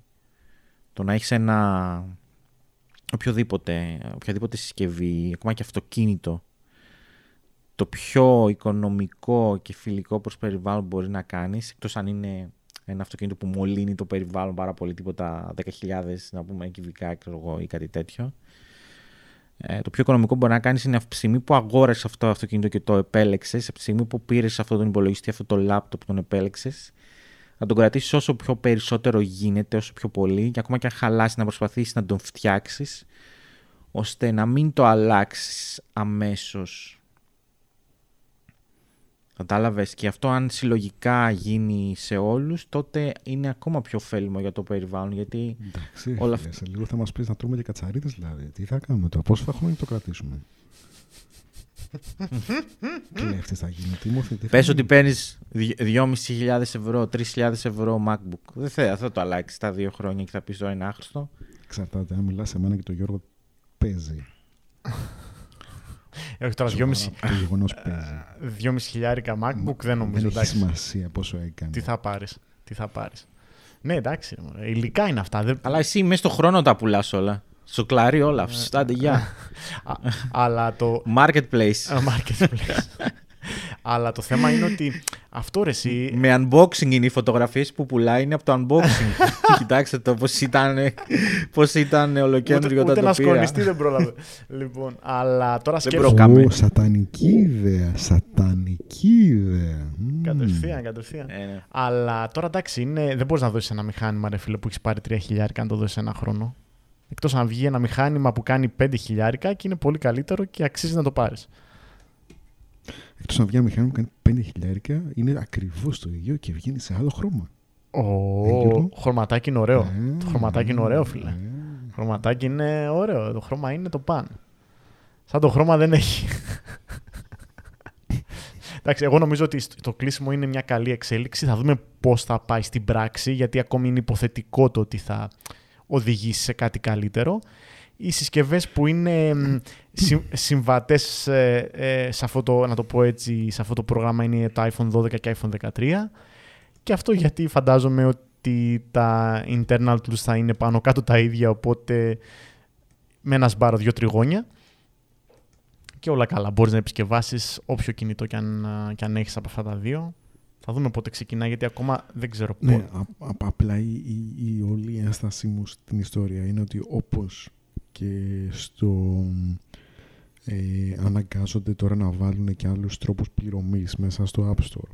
το να έχεις ένα οποιοδήποτε, οποιαδήποτε συσκευή, ακόμα και αυτοκίνητο, το πιο οικονομικό και φιλικό προς περιβάλλον μπορεί να κάνεις, εκτός αν είναι ένα αυτοκίνητο που μολύνει το περιβάλλον πάρα πολύ, τίποτα 10.000 να πούμε κυβικά ξέρω εγώ, ή κάτι τέτοιο. Ε, το πιο οικονομικό που μπορεί να κάνεις είναι από τη στιγμή που αγόρασες αυτό το αυτοκίνητο και το επέλεξες, από τη στιγμή που πήρες αυτό τον υπολογιστή, αυτό το λάπτοπ τον επέλεξες, να τον κρατήσεις όσο πιο περισσότερο γίνεται, όσο πιο πολύ και ακόμα και αν χαλάσεις να προσπαθήσεις να τον φτιάξεις ώστε να μην το αλλάξεις αμέσως. Κατάλαβες; Και αυτό, αν συλλογικά γίνει σε όλους, τότε είναι ακόμα πιο ωφέλιμο για το περιβάλλον. Γιατί Εντάξει, Όλα φίλε, σε λίγο θα μας πεις να τρώμε και κατσαρίδες δηλαδή. Τι θα κάνουμε τώρα, πόσο θα έχουμε να το κρατήσουμε; Κλέφτες θα γίνει. Τι μου τι θα πες ότι γίνει; παίρνεις 2.500 ευρώ, 3.000 ευρώ MacBook. Δεν θα, θα το αλλάξεις τα δύο χρόνια και θα πεις τώρα είναι άχρηστο. Εξαρτάται. Αν μιλάς σε μένα και τον Γιώργο, παίζει. Ε, όχι τώρα, Σοβαρά, 2,5 Το γεγονός παίζει. 2,5 χιλιάρικα MacBook δεν νομίζω. Δεν έχει εντάξει. σημασία πόσο έκανε. Τι θα πάρεις. Τι θα πάρεις. Ναι, εντάξει. ρε μωρέ, Υλικά είναι αυτά. Δεν... Αλλά εσύ μέσα στο χρόνο τα πουλάς όλα. Στο κλαρί όλα. Στάντε γεια. Α, αλλά το. Marketplace. Α, Marketplace. αλλά το θέμα είναι ότι αυτό ρε εσύ. Με unboxing είναι οι φωτογραφίες που πουλάει είναι από το unboxing. Κοιτάξτε το πώς ήταν, πώς ήταν ολοκέντριο ούτε, όταν ούτε να το πήρα. σκονιστεί δεν πρόλαβε. λοιπόν, αλλά τώρα Δεν σκέψου. προ- Κάμε. Ω, σατανική ιδέα. Σατανική Κακή ιδέα. Μμμ. Κατευθείαν, κατευθείαν. Ε, ναι. Αλλά τώρα εντάξει, είναι, δεν μπορείς να δώσεις ένα μηχάνημα, ρε φίλε, που έχεις πάρει 3 χιλιάρικα να το δώσεις ένα χρόνο. Εκτός αν βγει ένα μηχάνημα που κάνει 5 χιλιάρικα και είναι πολύ καλύτερο και αξίζει να το πάρεις. Εκτός να βγει ένα μηχάνημα που κάνει 5 χιλιάρικα, είναι ακριβώς το ίδιο και βγαίνει σε άλλο χρώμα. Ο Γιώργο. χρωματάκι είναι ωραίο. Ε, Το χρωματάκι είναι ωραίο, φίλε. ε. Το χρωματάκι είναι ωραίο. Το χρώμα είναι το παν. Σαν το χρώμα δεν έχει. Εντάξει, εγώ νομίζω ότι στο- το κλείσιμο είναι μια καλή εξέλιξη. Θα δούμε πώς θα πάει στην πράξη, γιατί ακόμη είναι υποθετικό το ότι θα οδηγήσει σε κάτι καλύτερο. Οι συσκευές που είναι συμβατές σε αυτό το, να το πω έτσι, σε αυτό το πρόγραμμα είναι το iPhone 12 και iPhone 13. Και αυτό γιατί φαντάζομαι ότι τα internal tools θα είναι πάνω κάτω τα ίδια, οπότε με ένα σμπάρο δύο τριγώνια και όλα καλά. Μπορείς να επισκευάσεις όποιο κινητό και αν, α, και αν έχεις από αυτά τα δύο. Θα δούμε πότε ξεκινά, γιατί ακόμα δεν ξέρω Ναι, πότε. α- α- απλά η, η, η όλη ένστασή μου στην ιστορία είναι ότι όπως και στο ε, αναγκάζονται τώρα να βάλουν και άλλους τρόπους πληρωμής μέσα στο App Store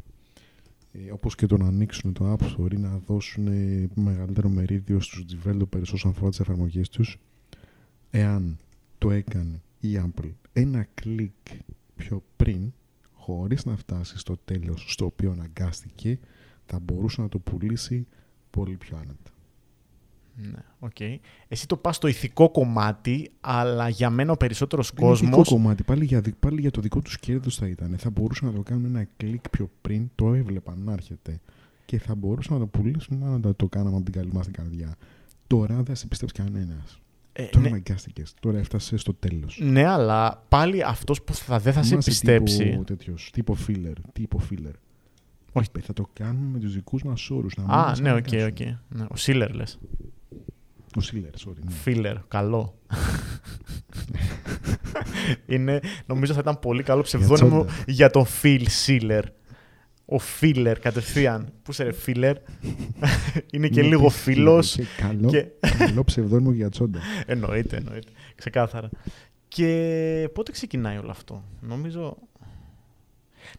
ε, όπως και το να ανοίξουν το App Store ή να δώσουν ε, μεγαλύτερο μερίδιο στους developers όσον αφορά τις εφαρμογές τους εάν το έκανε η Apple ένα κλικ πιο πριν χωρίς να φτάσει στο τέλος στο οποίο αναγκάστηκε θα μπορούσε να το πουλήσει πολύ πιο άνετα. Ναι, οκ. Εσύ το πας στο ηθικό κομμάτι, αλλά για μένα ο περισσότερος Είναι ηθικό κόσμος... κομμάτι, πάλι για, δι- πάλι για το δικό τους κέρδος θα ήταν. Θα μπορούσαν να το κάνουν ένα κλικ πιο πριν, το έβλεπαν να έρχεται και θα μπορούσαν να το πουλήσουν να το, το κάναμε από την καλή μας την καρδιά. Τώρα δεν σε πιστέψει κανένας. Ε, Τώρα ναι, αναγκάστηκες. Τώρα έφτασες στο τέλος. ναι, αλλά πάλι αυτός που θα, δεν θα σε πιστέψει... Τύπο, τέτοιος, τύπο filler. Τύπο filler. Όχι. Είπε, θα το κάνουμε με τους δικούς μας όρους. Α, ναι, ok, ok. Ναι, ο Schiller λες. Ο Schiller, sorry. Ναι. Filler, καλό. είναι, νομίζω θα ήταν πολύ καλό ψευδώνυμο τσόντα. για τον Phil Schiller. Ο Φίλερ κατευθείαν. Πού σε ρε Φίλερ; είναι και Είναι λίγο επίσης φίλος. και Καλό, Και... καλό ψευδόνυμο για τσόντα. εννοείται, εννοείται. Ξεκάθαρα. Και πότε ξεκινάει όλο αυτό; Νομίζω...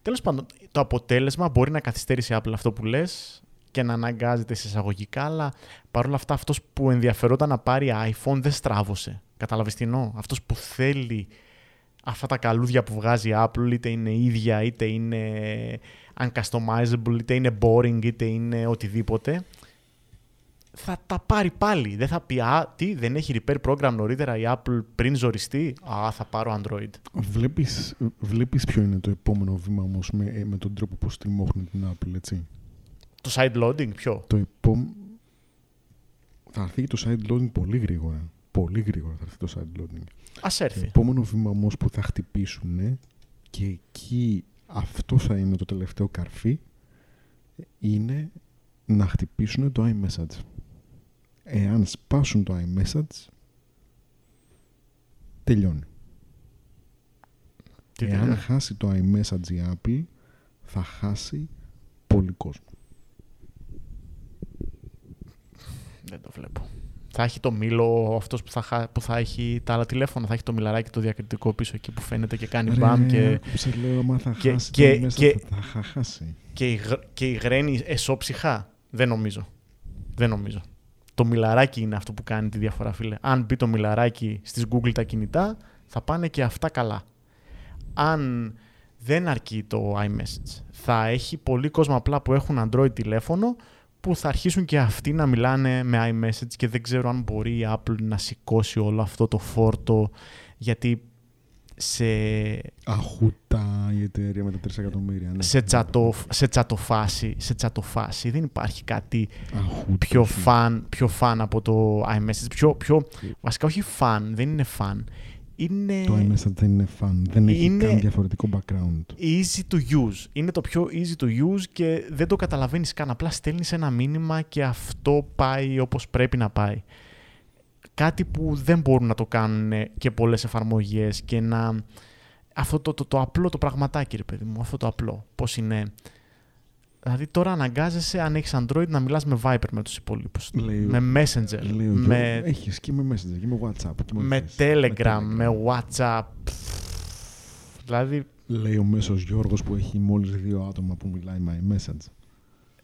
Τέλος πάντων, το αποτέλεσμα μπορεί να καθυστερήσει η Apple αυτό που λες και να αναγκάζεται σε εισαγωγικά, αλλά παρόλα αυτά αυτός που ενδιαφερόταν να πάρει iPhone δεν στράβωσε. Καταλαβες τι εννοώ; Αυτός που θέλει αυτά τα καλούδια που βγάζει η Apple, είτε είναι ίδια, είτε είναι uncustomizable, είτε είναι boring, είτε είναι οτιδήποτε, θα τα πάρει πάλι. Δεν θα πει, α, τι, δεν έχει repair program νωρίτερα η Apple πριν ζοριστεί; Α, θα πάρω Android. Βλέπεις, βλέπεις ποιο είναι το επόμενο βήμα όμως με, ε, με τον τρόπο που στριμώχνουν την Apple, έτσι; Το side loading, ποιο; Το επόμενο... Θα έρθει το side loading πολύ γρήγορα. Πολύ γρήγορα θα έρθει το side loading. Ας Το έρθει. επόμενος βήμα όμως που θα χτυπήσουν και εκεί αυτό θα είναι το τελευταίο καρφί είναι να χτυπήσουν το iMessage. Εάν σπάσουν το iMessage τελειώνει. Τι Εάν τελειώνει; χάσει το iMessage η Apple θα χάσει πολύ κόσμο. Δεν το βλέπω. Θα έχει το μήλο αυτός που θα, χα- που θα έχει τα άλλα τηλέφωνα. Θα έχει το μιλαράκι το διακριτικό πίσω εκεί που φαίνεται και κάνει μπαμ και, άκου, σε λέω, μα θα και- χάσει και- το iMessage, και- θα, θα χάσει. και, η, γρ- και η γραίνει εσώψυχα. Δεν νομίζω. Δεν νομίζω. Το μιλαράκι είναι αυτό που κάνει τη διαφορά, φίλε. Αν μπει το μιλαράκι στις Google τα κινητά, θα πάνε και αυτά καλά. Αν δεν αρκεί το iMessage, θα έχει πολύ κόσμο απλά που έχουν Android τηλέφωνο που θα αρχίσουν και αυτοί να μιλάνε με iMessage και δεν ξέρω αν μπορεί η Apple να σηκώσει όλο αυτό το φόρτο γιατί σε Αχουτά η εταιρεία με τα 3 εκατομμύρια. Ναι. σε, τσατο, σε, τσατοφάση, σε τσατοφάση δεν υπάρχει κάτι Αχούτα, πιο όχι. φαν, πιο φαν από το iMessage. Πιο, πιο, βασικά όχι φαν, δεν είναι φαν. Είναι Το iMessage δεν είναι fun. Δεν έχει Είναι- καν διαφορετικό background. easy to use. Είναι το πιο easy to use και δεν το καταλαβαίνεις καν. Απλά στέλνεις ένα μήνυμα και αυτό πάει όπως πρέπει να πάει. Κάτι που δεν μπορούν να το κάνουν και πολλές εφαρμογές και να... Αυτό το, το, το απλό το πραγματάκι, ρε παιδί μου, αυτό το απλό. Πώς είναι... Δηλαδή τώρα αναγκάζεσαι, αν έχεις Android, να μιλάς με Viber με τους υπόλοιπους. Λέει- με Messenger, Λέει ο με, Γιώργος, Έχεις και με Messenger και με WhatsApp. Και με θες. Telegram, με WhatsApp. Δηλαδή, Λέει ο μέσος Γιώργος που έχει μόλις δύο άτομα που μιλάει my message.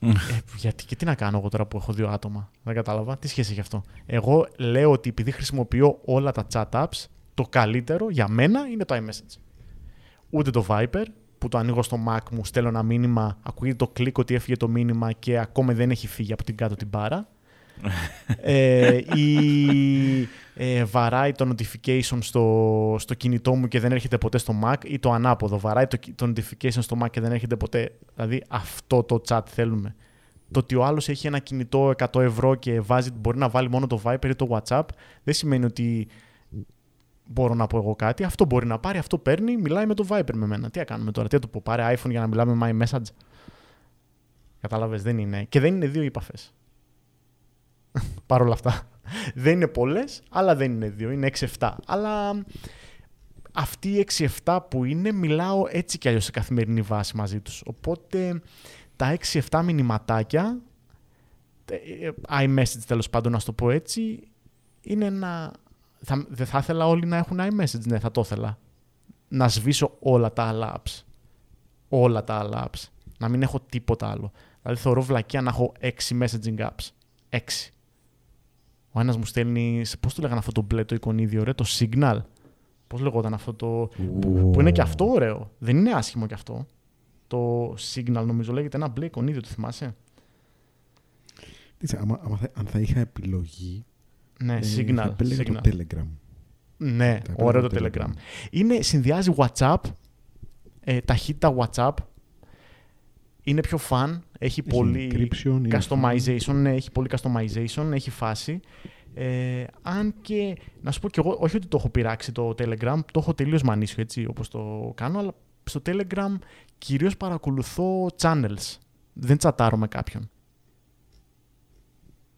Ε, γιατί και τι να κάνω εγώ τώρα που έχω δύο άτομα. Δεν κατάλαβα. Τι σχέση έχει αυτό; Εγώ λέω ότι επειδή χρησιμοποιώ όλα τα chat apps, το καλύτερο για μένα είναι το iMessage. Ούτε το Viper, που το ανοίγω στο Mac μου, στέλνω ένα μήνυμα, ακούγεται το κλικ ότι έφυγε το μήνυμα και ακόμα δεν έχει φύγει από την κάτω την μπάρα. ε, ή ε, βαράει το notification στο, στο κινητό μου και δεν έρχεται ποτέ στο Mac ή το ανάποδο, βαράει το, το notification στο Mac και δεν έρχεται ποτέ. Δηλαδή αυτό το chat θέλουμε. Το ότι ο άλλος έχει ένα κινητό 100 ευρώ και βάζει, μπορεί να βάλει μόνο το Viper ή το WhatsApp δεν σημαίνει ότι μπορώ να πω εγώ κάτι. Αυτό μπορεί να πάρει, αυτό παίρνει, μιλάει με το Viper με μένα. Τι να κάνουμε τώρα, τι να του πω, πάρε iPhone για να μιλάμε με my message. Κατάλαβες, δεν είναι. Και δεν είναι δύο επαφέ. Παρ' όλα αυτά. δεν είναι πολλές, αλλά δεν είναι δύο. Είναι 6-7. Αλλά αυτοί οι 6-7 που είναι, μιλάω έτσι κι αλλιώς σε καθημερινή βάση μαζί τους. Οπότε τα 6-7 μηνυματάκια, ε, iMessage τέλος πάντων, να το πω έτσι, είναι ένα θα, δεν θα ήθελα όλοι να έχουν iMessage. Ναι, θα το ήθελα. Να σβήσω όλα τα άλλα apps. Όλα τα άλλα apps. Να μην έχω τίποτα άλλο. Δηλαδή θεωρώ βλακία να έχω 6 messaging apps. 6. Ο ένας μου στέλνει. Πώς το λέγανε αυτό το μπλε το εικονίδιο, ρε, το Signal. Πώς λεγόταν αυτό το. Που είναι και αυτό ωραίο. Δεν είναι άσχημο κι αυτό. Το Signal νομίζω λέγεται ένα μπλε εικονίδιο, το θυμάσαι; Τι, άμα, άμα θα, αν θα είχα επιλογή, ναι, ε, Signal. θα επέλεγα Signal. το Telegram. Ναι, Θα ωραίο το επέλεγα Telegram. το Είναι, συνδυάζει WhatsApp, ε, ταχύτητα WhatsApp, είναι πιο fun, έχει, πολύ encryption, είναι customization, ναι, έχει πολύ customization, έχει φάση. Ε, αν και, να σου πω κι εγώ, όχι ότι το έχω πειράξει το Telegram, το έχω τελείως μανίσιο έτσι όπως το κάνω, αλλά στο Telegram κυρίως παρακολουθώ channels. Δεν τσατάρω με κάποιον.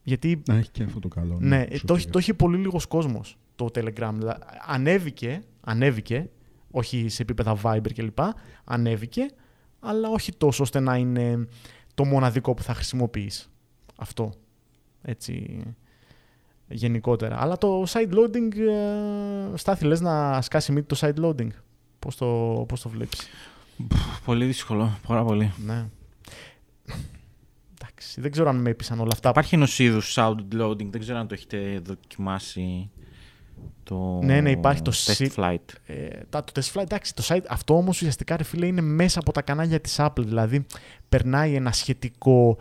Γιατί Να έχει και αυτό το καλό. ναι, ε, σωστό το, έχει- και το έχει πολύ λίγος κόσμος το Telegram. Δηλαδή, ανέβηκε, ανέβηκε, όχι σε επίπεδα Viber κλπ. Ανέβηκε, αλλά όχι τόσο ώστε να είναι το μοναδικό που θα χρησιμοποιείς. Αυτό. Έτσι, γενικότερα. Αλλά το side loading, ε, Στάθη, λες να σκάσει μύτη το side loading. Πώς το, πώς το βλέπεις; Πολύ δύσκολο, πάρα πολύ. Ναι. Εντάξει, δεν ξέρω αν με έπεισαν όλα αυτά. Υπάρχει ενός είδους sound loading, δεν ξέρω αν το έχετε δοκιμάσει. Το Ναι, ναι, υπάρχει το test sit- flight. Ε, τα, το test flight, εντάξει, το site, αυτό όμως ουσιαστικά ρε φίλε είναι μέσα από τα κανάλια της Apple, δηλαδή περνάει ένα σχετικό,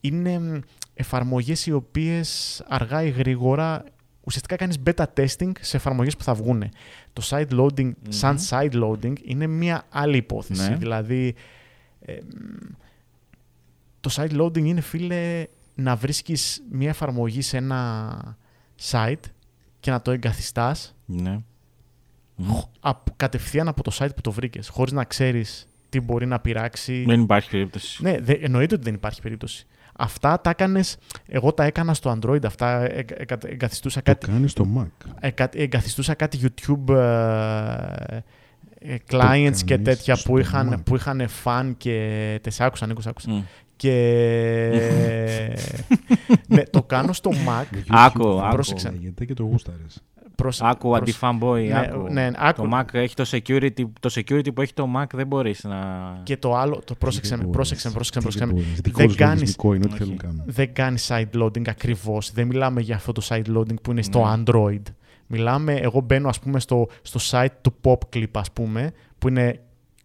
είναι μ, εφαρμογές οι οποίες αργά ή γρήγορα ουσιαστικά κάνεις beta testing σε εφαρμογές που θα βγουν. Το side loading, σαν side loading, είναι μια άλλη υπόθεση. Ναι. Δηλαδή, ε, μ, το side loading είναι φίλε να βρίσκεις μια εφαρμογή σε ένα site και να το εγκαθιστάς Ναι. χ- απ- κατευθείαν από το site που το βρήκες, χωρίς να ξέρεις τι μπορεί να πειράξει. Δεν υπάρχει περίπτωση. Ναι, δε, εννοείται ότι δεν υπάρχει περίπτωση. Αυτά τα έκανες. Εγώ τα έκανα στο Android. Αυτά ε, ε, εκα- εγκαθιστούσα Το κάτι, κάνεις στο Mac. εκα- εγκαθιστούσα κάτι YouTube ε, ε, clients και κάνεις τέτοια στο που είχαν, Mac. που είχαν fan και. Τε σ' άκουσα, Νίκο, σ' άκουσα. Μμ. Και. ναι, το κάνω στο Mac. YouTube Άκου, άκου. Πρόσεξε. λέγεται και το γούσταρες. Προσε- Άκου, προσε- αντι-fanboy, Ναι, άκου. ναι, άκου. Το Mac έχει το security, το security που έχει το Mac δεν μπορείς να... Και το άλλο, το πρόσεξε με, Τι πρόσεξε, μπορείς, πρόσεξε, τι πρόσεξε. με. μπορείς. Δικός Δεν τους κάνεις- λογισμικό είναι ό,τι Όχι. θέλουν να κάνουν. δεν κάνεις side loading ακριβώς. Δεν μιλάμε για αυτό το side loading που είναι στο Ναι. Android. Μιλάμε, εγώ μπαίνω ας πούμε στο, στο site του PopClip ας πούμε, που είναι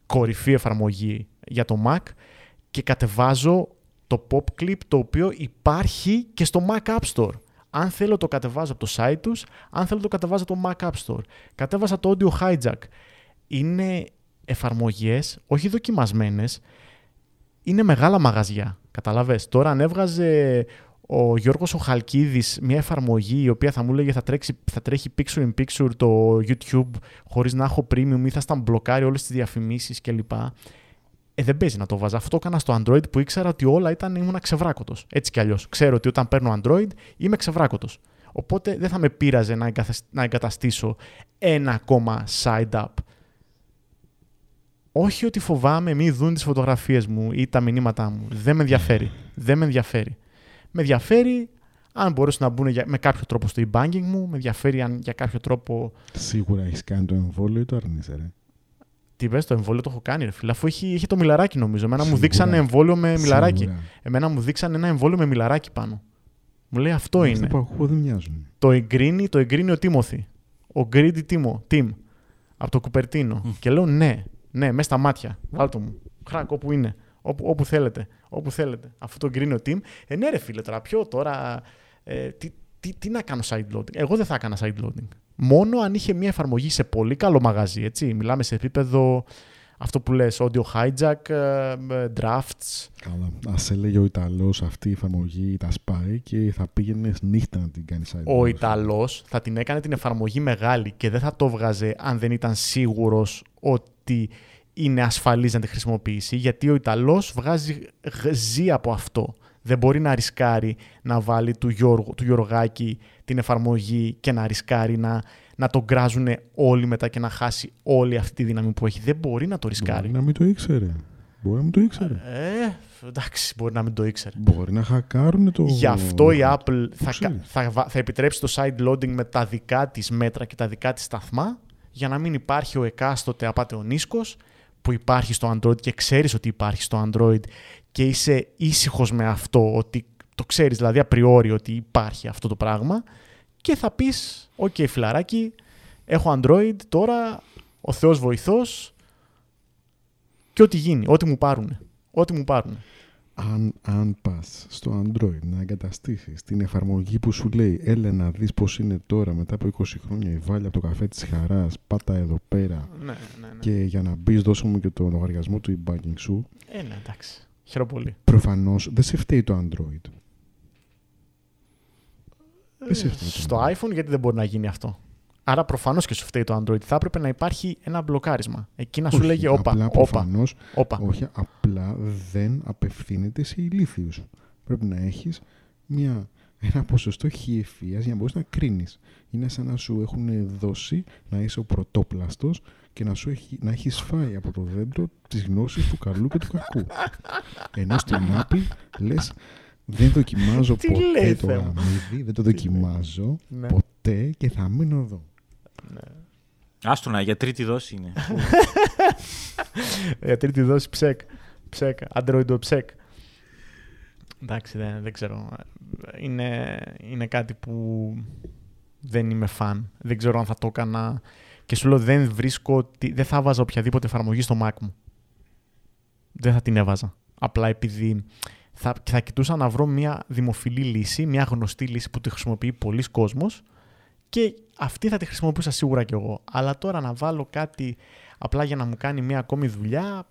κορυφή εφαρμογή για το Mac και κατεβάζω το PopClip το οποίο υπάρχει και στο Mac App Store. Αν θέλω το κατεβάζω από το site τους, αν θέλω το κατεβάζω από το Mac App Store. Κατέβασα το Audio Hijack. Είναι εφαρμογές, όχι δοκιμασμένες, είναι μεγάλα μαγαζιά. Καταλαβες. Τώρα αν έβγαζε ο Γιώργος ο Χαλκίδης μια εφαρμογή η οποία θα μου έλεγε θα, τρέξει, θα τρέχει picture in picture το YouTube χωρίς να έχω premium ή θα στα μπλοκάρει όλες τις διαφημίσεις κλπ. Ε, δεν παίζει να το βάζα. Αυτό το έκανα στο Android που ήξερα ότι όλα ήταν, ήμουν ξεβράκωτος. Έτσι κι αλλιώς. Ξέρω ότι όταν παίρνω Android είμαι ξεβράκωτος. Οπότε δεν θα με πείραζε να, εγκαθασ- να εγκαταστήσω ένα ακόμα side up. Όχι ότι φοβάμαι μη δουν τις φωτογραφίες μου ή τα μηνύματά μου. Δεν με ενδιαφέρει. Δεν με ενδιαφέρει. Με ενδιαφέρει αν μπορέσουν να μπουν για- με κάποιο τρόπο στο e-banking μου. Με ενδιαφέρει αν για κάποιο τρόπο... Σίγουρα έχεις κάνει το εμβόλιο ή το αρνείσαι, ρε. Τι πες, το εμβόλιο το έχω κάνει, ρε φίλε. Αφού έχει, έχει το μιλαράκι, νομίζω. Εμένα μου Σίγουρα. δείξανε εμβόλιο με μιλαράκι. Σίγουρα. Εμένα μου δείξανε ένα εμβόλιο με μιλαράκι πάνω. Μου λέει αυτό Αυτά είναι. που ακούω δεν μοιάζουν. Το εγκρίνει, το εγκρίνει ο Τίμωθη. Ο Greedy Timo, Tim. Από το Κουπερτίνο. Και λέω ναι, ναι, μέσα στα μάτια. Βάλτε μου. Χράκ, όπου είναι. Όπου, όπου θέλετε. Όπου θέλετε. Αφού το εγκρίνει ο Tim. Ε, ναι, ρε φίλε, τώρα ποιο τώρα. Ε, τι, τι, τι να κάνω side loading; Εγώ δεν θα έκανα side loading. Μόνο αν είχε μια εφαρμογή σε πολύ καλό μαγαζί. Έτσι. Μιλάμε σε επίπεδο αυτό που λες, audio hijack, ε, ε, drafts. Καλά. Α έλεγε ο Ιταλός αυτή η εφαρμογή τα σπάει και θα πήγαινε νύχτα να την κάνει site. Ο load. Ιταλός θα την έκανε την εφαρμογή μεγάλη και δεν θα το βγάζε αν δεν ήταν σίγουρος ότι είναι ασφαλής να τη χρησιμοποιήσει, γιατί ο Ιταλός βγάζει, γ- ζει από αυτό. Δεν μπορεί να ρισκάρει να βάλει του, Γιώργου, του Γιωργάκη την εφαρμογή και να ρισκάρει να, να τον γκράζουν όλοι μετά και να χάσει όλη αυτή τη δύναμη που έχει. Δεν μπορεί να το ρισκάρει. Μπορεί να μην το ήξερε. Μπορεί να μην το ήξερε. Ε, εντάξει, μπορεί να μην το ήξερε. Μπορεί να χακάρουν το. Γι' αυτό η Apple θα, ξέρεις. κα- θα, βα- θα επιτρέψει το side loading με τα δικά της μέτρα και τα δικά της σταθμά για να μην υπάρχει ο εκάστοτε απατεωνίσκος που υπάρχει στο Android και ξέρεις ότι υπάρχει στο Android και είσαι ήσυχος με αυτό, ότι το ξέρεις δηλαδή απριόρι ότι υπάρχει αυτό το πράγμα και θα πεις, οκ φιλαράκι, έχω Android τώρα, ο Θεός βοηθός και ό,τι γίνει, ό,τι μου πάρουν. Ό,τι μου πάρουν. Αν, αν πας στο Android να εγκαταστήσεις την εφαρμογή που σου λέει Έλα να δεις πώς είναι τώρα μετά από 20 χρόνια η Βάλια από το Καφέ της Χαράς, πάτα εδώ πέρα. Ναι, ναι, ναι. Και για να μπεις, δώσε μου και το λογαριασμό του e-banking σου. Ε, ναι, εντάξει. Χαίρομαι πολύ. Προφανώς δεν σε φταίει το Android. Δεν σε φταίει το Στο Android. iPhone γιατί δεν μπορεί να γίνει αυτό; Άρα προφανώς και σου φταίει το Android. Θα έπρεπε να υπάρχει ένα μπλοκάρισμα. Εκεί να σου Όχι, λέγε όπα, απλά όπα, προφανώς, όπα. όχι, απλά δεν απευθύνεται σε ηλίθιους. Πρέπει να έχεις μια, ένα ποσοστό χιεφίας για να μπορείς να κρίνεις. Είναι σαν να σου έχουν δώσει να είσαι ο πρωτόπλαστος και να, σου έχει, να έχεις φάει από το δέντρο τις γνώσεις του καλού και του κακού. Ενώ στην Apple λες δεν δοκιμάζω Τι ποτέ λέει, το Θεέ μου; αμύδι, δεν το δοκιμάζω Ναι. ποτέ και θα μείνω εδώ. Άστονα, για τρίτη δόση είναι. Για τρίτη δόση ψεκ. Ψεκ. Android ψεκ. Εντάξει, δεν, δεν ξέρω. Είναι, είναι κάτι που δεν είμαι φαν. Δεν ξέρω αν θα το έκανα. Και σου λέω δεν βρίσκω. ότι- Δεν θα βάζα οποιαδήποτε εφαρμογή στο Mac μου. Δεν θα την έβαζα. Απλά επειδή θα, θα κοιτούσα να βρω μια δημοφιλή λύση, μια γνωστή λύση που τη χρησιμοποιεί πολλοί κόσμος και αυτή θα τη χρησιμοποιούσα σίγουρα κι εγώ. Αλλά τώρα να βάλω κάτι απλά για να μου κάνει μια ακόμη δουλειά.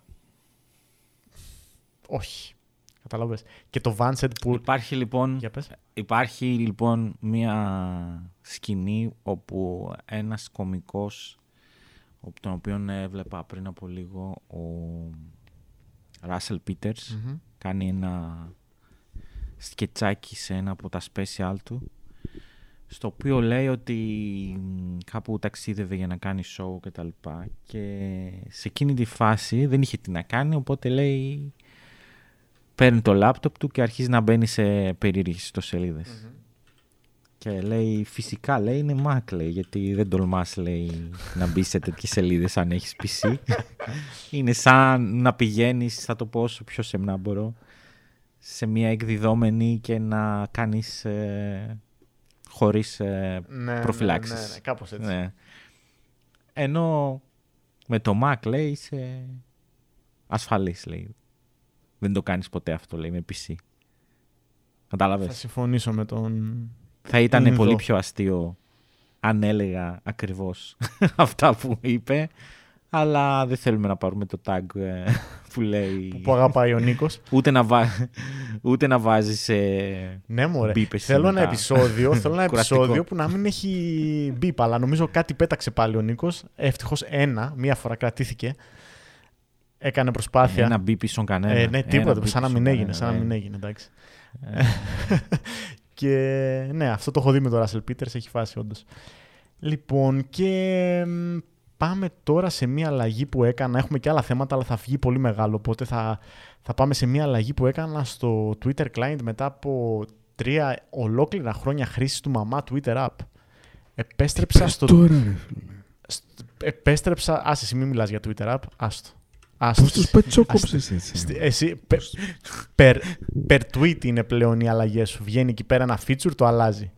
Όχι. Καταλάβες. Και το Vancet που. Υπάρχει λοιπόν, Για πες. υπάρχει λοιπόν μια σκηνή όπου ένας κομικός ο- τον οποίον έβλεπα πριν από λίγο ο Russell Peters Μμμ. Κάνει ένα σκετσάκι σε ένα από τα special του στο οποίο λέει ότι μ, κάπου ταξίδευε για να κάνει show και τα λοιπά και σε εκείνη τη φάση δεν είχε τι να κάνει οπότε λέει παίρνει το λάπτοπ του και αρχίζει να μπαίνει σε περίεργες ιστοσελίδες. Και λέει, φυσικά λέει είναι Mac λέει, γιατί δεν τολμάς λέει να μπει σε τέτοιες σελίδες αν έχεις PC. είναι σαν να πηγαίνεις, θα το πω όσο πιο σεμνά μπορώ, σε μια εκδιδόμενη και να κάνεις ε, χωρίς ε, Ναι, προφυλάξεις. Ναι, ναι, ναι, κάπως έτσι. ναι. Ενώ με το Mac λέει είσαι ασφαλής λέει. Δεν το κάνεις ποτέ αυτό λέει με PC. Κατάλαβες; Θα συμφωνήσω με τον. Θα ήταν Είναι πολύ εδώ. πιο αστείο αν έλεγα ακριβώς αυτά που είπε. Αλλά δεν θέλουμε να πάρουμε το tag ε, που λέει... που αγαπάει ο Νίκος. ούτε, να βά... ούτε να βάζεις... ε, Ναι, μωρέ. Μπίπες Θέλω ένα μετά. επεισόδιο, θέλω ένα Κουραστικό. επεισόδιο που να μην έχει μπίπ, αλλά νομίζω κάτι πέταξε πάλι ο Νίκος. Ευτυχώς ένα, μία φορά κρατήθηκε. Έκανε προσπάθεια. Ένα μπει πίσω κανένα. Ε, ναι, Ένα τίποτα. μπι Σαν να πίσω μην έγινε. κανένα, Σαν να ε. μην έγινε, εντάξει. Και ναι, αυτό το έχω δει με τον Russell Peters, έχει φάσει όντως. Λοιπόν, και μ, πάμε τώρα σε μία αλλαγή που έκανα. Έχουμε και άλλα θέματα, αλλά θα φύγει πολύ μεγάλο. Οπότε θα, θα πάμε σε μία αλλαγή που έκανα στο Twitter client μετά από τρία ολόκληρα χρόνια χρήσης του μαμά Twitter app. Επέστρεψα στο Τώρα ρε φίλε. Στ- επέστρεψα. Άσε, εσύ μην μιλάς για Twitter app. Άστο. Άστο. Πώς τους πετσόκοψε έτσι. Στη- Εσύ, πε- per, per tweet είναι πλέον οι αλλαγές σου. Βγαίνει εκεί πέρα ένα feature, το αλλάζει.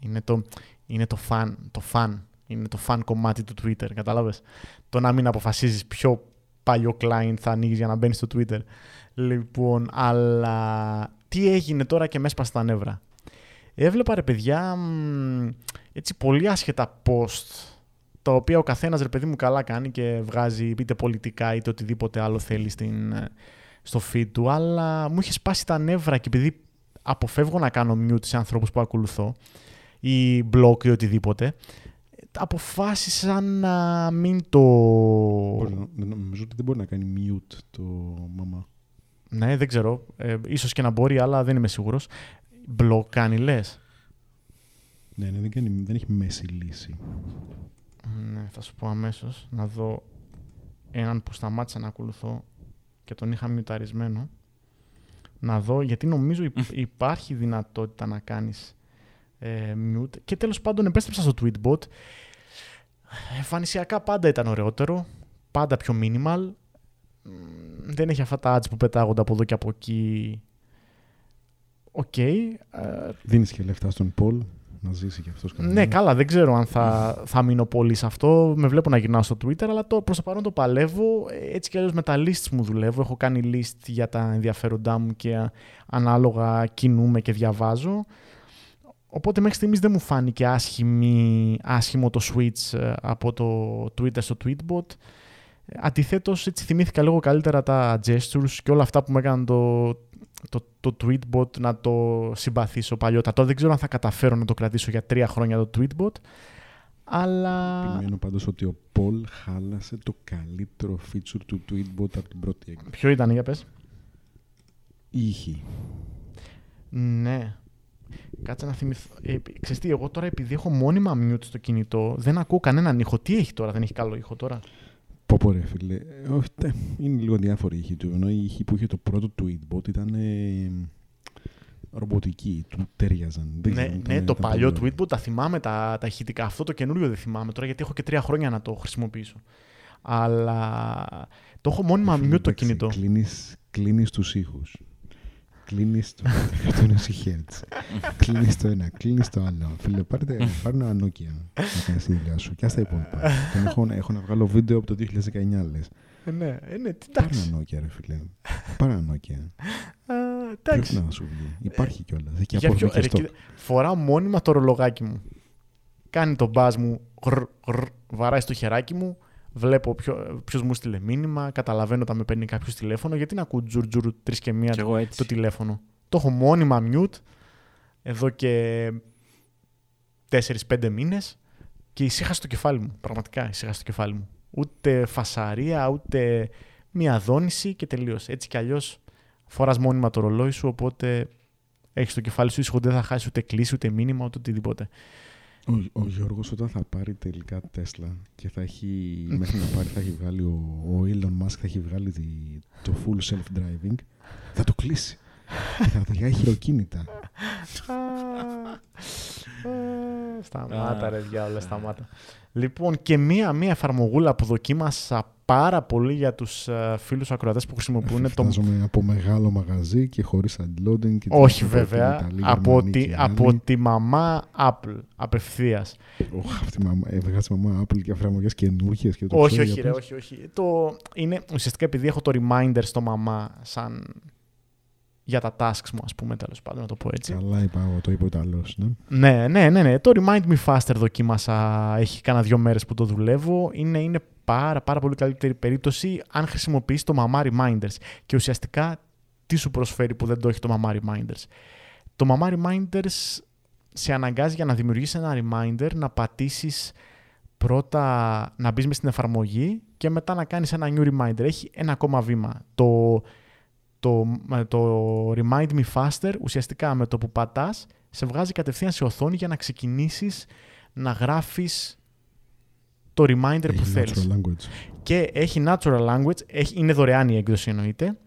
Είναι το, είναι το fan, το fan. Είναι το fan κομμάτι του Twitter, κατάλαβες; Το να μην αποφασίζεις ποιο παλιό client θα ανοίγεις για να μπαίνεις στο Twitter. Λοιπόν, αλλά τι έγινε τώρα και με έσπασε τα νεύρα; Έβλεπα ρε παιδιά μ, έτσι πολύ άσχετα post τα οποία ο καθένας ρε παιδί μου καλά κάνει και βγάζει είτε πολιτικά είτε οτιδήποτε άλλο θέλει στην, ε, στο feed του αλλά μου είχε σπάσει τα νεύρα και επειδή αποφεύγω να κάνω mute σε ανθρώπους που ακολουθώ ή blog ή οτιδήποτε αποφάσισα να μην το... Μπορεί να- Νομίζω ότι δεν μπορεί να κάνει mute το μαμά. Ναι, δεν ξέρω. Ε, ίσως και να μπορεί, αλλά δεν είμαι σίγουρος. Blog κάνει, λες; Ναι, ναι, δεν, κάνει, δεν έχει μέση λύση. Ναι, θα σου πω αμέσως. Να δω έναν που σταμάτησα να ακολουθώ και τον είχα μιουταρισμένο. Να δω, γιατί νομίζω υπ- υπάρχει δυνατότητα να κάνεις ε, mute. Και τέλος πάντων επέστρεψα στο tweetbot. Εμφανισιακά πάντα ήταν ωραιότερο. Πάντα πιο minimal. Μ, Δεν έχει αυτά τα ads που πετάγονται από εδώ και από εκεί. Οκ. ε, Δίνεις και λεφτά στον Πολ να ζήσει κι αυτός ναι, καλά, δεν ξέρω αν θα, θα μείνω πολύ σε αυτό. Με βλέπω να γυρνάω στο Twitter, αλλά το, προς το παρόν το παλεύω. Έτσι κι αλλιώς με τα lists μου δουλεύω. Έχω κάνει list για τα ενδιαφέροντά μου και α, ανάλογα κινούμαι και διαβάζω. Οπότε μέχρι στιγμής δεν μου φάνηκε άσχημη, άσχημο το switch ε, από το Twitter στο Tweetbot. Ε, Αντιθέτως, έτσι θυμήθηκα λίγο καλύτερα τα gestures και όλα αυτά που με έκαναν το, το, το tweetbot να το συμπαθήσω παλιότερα. Τώρα δεν ξέρω αν θα καταφέρω να το κρατήσω για τρία χρόνια το tweetbot, αλλά... Επιμένω πάντως ότι ο Πολ χάλασε το καλύτερο feature του tweetbot από την πρώτη έκδοση. Ποιο ήταν, για πες. Ήχη. Ναι. Κάτσε να θυμηθώ. Ε, ξέρεις τι, εγώ τώρα επειδή έχω μόνιμα mute στο κινητό, δεν ακούω κανέναν ήχο. Τι έχει τώρα, δεν έχει καλό ήχο τώρα. Πω πω ρε φίλε. Ε, όχι, τε, είναι λίγο διάφορη η ήχη του. Ενώ η ήχη που είχε το πρώτο tweetbot ήταν ε, ρομποτική. Του τέριαζαν. Δεν ναι, ξέρω, ναι, ήταν- το ήταν παλιό πολύ ωραίο. tweetbot τα θυμάμαι τα, τα ηχητικά. Αυτό το καινούριο δεν θυμάμαι τώρα γιατί έχω και τρία χρόνια να το χρησιμοποιήσω. Αλλά το έχω μόνιμα Ε, φίλε, mute το εντάξει, κινητό. Κλείνεις, κλείνεις τους ήχους. Κλείνεις το 120 Hz. κλείνεις το ένα, κλείνεις το άλλο. Φίλε, πάρτε, πάρε ένα Nokia να κάνεις τη δουλειά σου. Και ας τα υπόλοιπα. Και να έχω, έχω να βγάλω βίντεο από το 2019, λες. Ε, ναι, ε, ναι, τι- Πάρε εντάξει. ένα Nokia, ρε φίλε. Πάρε ένα Nokia. Α, εντάξει. Πρέπει να σου βγει; Υπάρχει κιόλας. Έχει και Για ποιο- απορροφή και ρε, stock. κοίτα, φοράω μόνιμα το ρολογάκι μου. Κάνει τον μπάζ μου, γρ, γρ, βαράει στο χεράκι μου, βλέπω ποιο μου στείλε μήνυμα, καταλαβαίνω όταν με παίρνει κάποιος τηλέφωνο. Γιατί να ακούω τζουρ τζουρ τρεις και μία Κι εγώ έτσι. το τηλέφωνο. Το έχω μόνιμα mute εδώ και 4-5 μήνες και ησύχασε το κεφάλι μου. Πραγματικά ησύχασε το κεφάλι μου. Ούτε φασαρία, ούτε μία δόνηση και τελείωσε. Έτσι κι αλλιώς φοράς μόνιμα το ρολόι σου, οπότε έχεις το κεφάλι σου ήσυχο, δεν θα χάσεις ούτε κλίση, ούτε μήνυμα, ούτε οτιδήποτε. Ο, ο Γιώργος όταν θα πάρει τελικά Τέσλα και θα έχει, μέχρι να πάρει θα έχει βγάλει ο, ο Elon Musk θα έχει βγάλει τη- το full self-driving θα το κλείσει και θα το έχει χειροκίνητα. σταμάτα ρε διάολα, σταμάτα. Λοιπόν, και μία, μία εφαρμογούλα που δοκίμασα πάρα πολύ για τους ε, φίλους ακροατές που χρησιμοποιούν το... Φαντάζομαι από μεγάλο μαγαζί και χωρίς unloading. Και Όχι την- βέβαια, την Ιταλή, από Γερμανή τη, και από άλλη. τη μαμά Apple, απευθείας. Ωχ, αυτή η μαμά, έβγαζε η μαμά Apple και εφαρμογές καινούργιες και το όχι, ξέρει όχι, ρε, απλώς. όχι, όχι. Το, είναι ουσιαστικά επειδή έχω το reminder στο μαμά σαν για τα tasks μου, ας πούμε, τέλος πάντων, να το πω έτσι. Καλά είπα εγώ, το είπε ο Ιταλός, ναι. Ναι, ναι, ναι, ναι. Το Remind Me Faster δοκίμασα. Έχει κάνα δύο μέρες που το δουλεύω. Είναι, είναι πάρα, πάρα πολύ καλύτερη περίπτωση αν χρησιμοποιείς το Mama Reminders. Και ουσιαστικά τι σου προσφέρει που δεν το έχει το Mama Reminders. Το Mama Reminders σε αναγκάζει για να δημιουργήσει ένα reminder να πατήσεις πρώτα να μπεις μες στην εφαρμογή και μετά να κάνεις ένα new reminder. Έχει ένα ακόμα βήμα. Το, το, το Remind Me Faster ουσιαστικά με το που πατάς σε βγάζει κατευθείαν σε οθόνη για να ξεκινήσεις να γράφεις το reminder που Έχει θέλεις. natural language. Και έχει natural language, έχει, είναι δωρεάν η έκδοση εννοείται,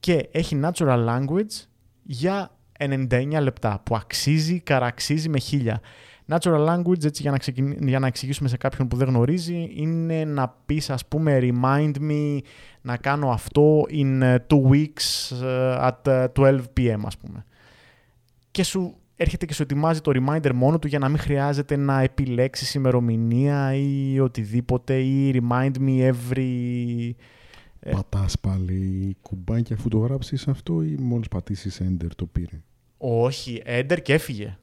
και έχει natural language για 99 λεπτά που αξίζει, καραξίζει με χίλια. Natural language, έτσι για να, ξεκινη... για να εξηγήσουμε σε κάποιον που δεν γνωρίζει, είναι να πεις ας πούμε remind me να κάνω αυτό in uh, two weeks uh, at uh, 12 p.m. ας πούμε. Και σου έρχεται και σου ετοιμάζει το reminder μόνο του για να μην χρειάζεται να επιλέξεις ημερομηνία ή οτιδήποτε ή remind me every... Ε. Πατάς πάλι κουμπάκι αφού το γράψεις αυτό ή μόλις πατήσεις enter το πήρε; Όχι, enter και έφυγε.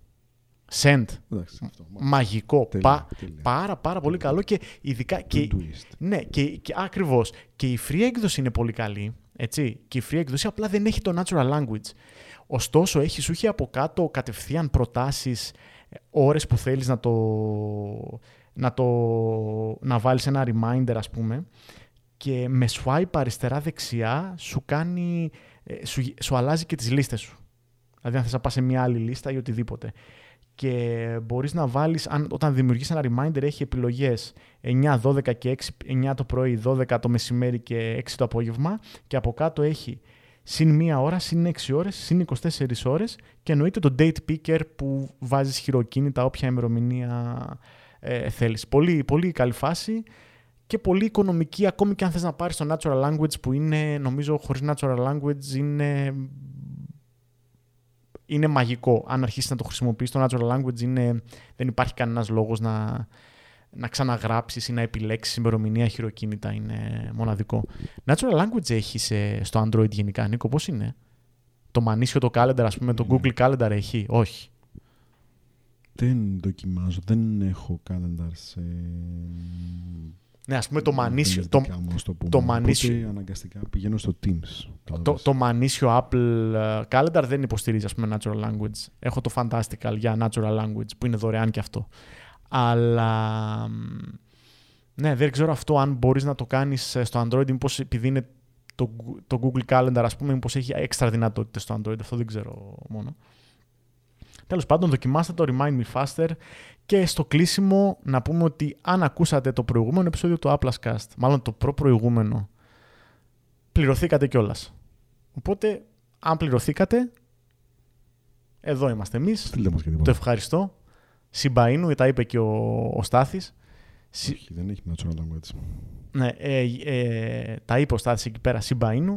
Send. Εντάξει, αυτό, Μαγικό. Τέλεια, Πα- τέλεια. πάρα πάρα πολύ καλό και ειδικά... Και, twist. ναι, και, και ακριβώς. Και η free έκδοση είναι πολύ καλή. Έτσι. Και η free έκδοση απλά δεν έχει το natural language. Ωστόσο, έχει, σου έχει από κάτω κατευθείαν προτάσεις, ε, ώρες που θέλεις να το, να το να βάλεις ένα reminder, ας πούμε. Και με swipe αριστερά-δεξιά σου κάνει, ε, σου, σου αλλάζει και τις λίστες σου. Δηλαδή, αν θες να πας σε μια άλλη λίστα ή οτιδήποτε. Και μπορείς να βάλεις, αν, όταν δημιουργείς ένα reminder, έχει επιλογές 9, 12 και 6, 9 το πρωί, 12 το μεσημέρι και 6 το απόγευμα. Και από κάτω έχει συν μία ώρα, συν 6 ώρες, συν 24 ώρες και εννοείται το date picker που βάζεις χειροκίνητα όποια ημερομηνία ε, θέλεις. Πολύ, πολύ καλή φάση και πολύ οικονομική ακόμη και αν θες να πάρεις το natural language που είναι νομίζω χωρίς natural language είναι είναι μαγικό. Αν αρχίσεις να το χρησιμοποιείς το natural language είναι, δεν υπάρχει κανένας λόγος να, να ξαναγράψεις ή να επιλέξεις ημερομηνία χειροκίνητα. Είναι μοναδικό. Natural language έχεις σε- στο Android γενικά, Νίκο, πώς είναι; Το μανίσιο το calendar, ας πούμε, το Ναι. Google Calendar έχει; Όχι. Δεν δοκιμάζω, δεν έχω calendar σε... Ναι, ας πούμε το μανίσιο, το, δυνητικά μου, ας το, πούμε. το μανίσιο- Οπότε αναγκαστικά πηγαίνω στο Teams. το, το μανίσιο Apple ε, Calendar δεν υποστηρίζει ας πούμε natural language. Έχω το Fantastical για natural language που είναι δωρεάν και αυτό. Αλλά μ, ναι, δεν ξέρω αυτό αν μπορείς να το κάνεις ε, στο Android μήπως επειδή είναι το, Gu- το Google Calendar ας πούμε μήπως έχει έξτρα δυνατότητες στο Android. Αυτό δεν ξέρω μόνο. Τέλος πάντων, δοκιμάστε το Remind Me Faster και στο κλείσιμο να πούμε ότι αν ακούσατε το προηγούμενο επεισόδιο του Apple's Cast, μάλλον το προ-προηγούμενο, πληρωθήκατε κιόλας. Οπότε, αν πληρωθήκατε, εδώ είμαστε εμείς. Στείλτε μας και Το τίποτα. ευχαριστώ. Συμπαΐνου, τα είπε και ο, ο Στάθης. Συ- Όχι, δεν έχει natural language. ναι, ε, ε, τα είπε ο Στάθης εκεί πέρα, Συμπαΐνου.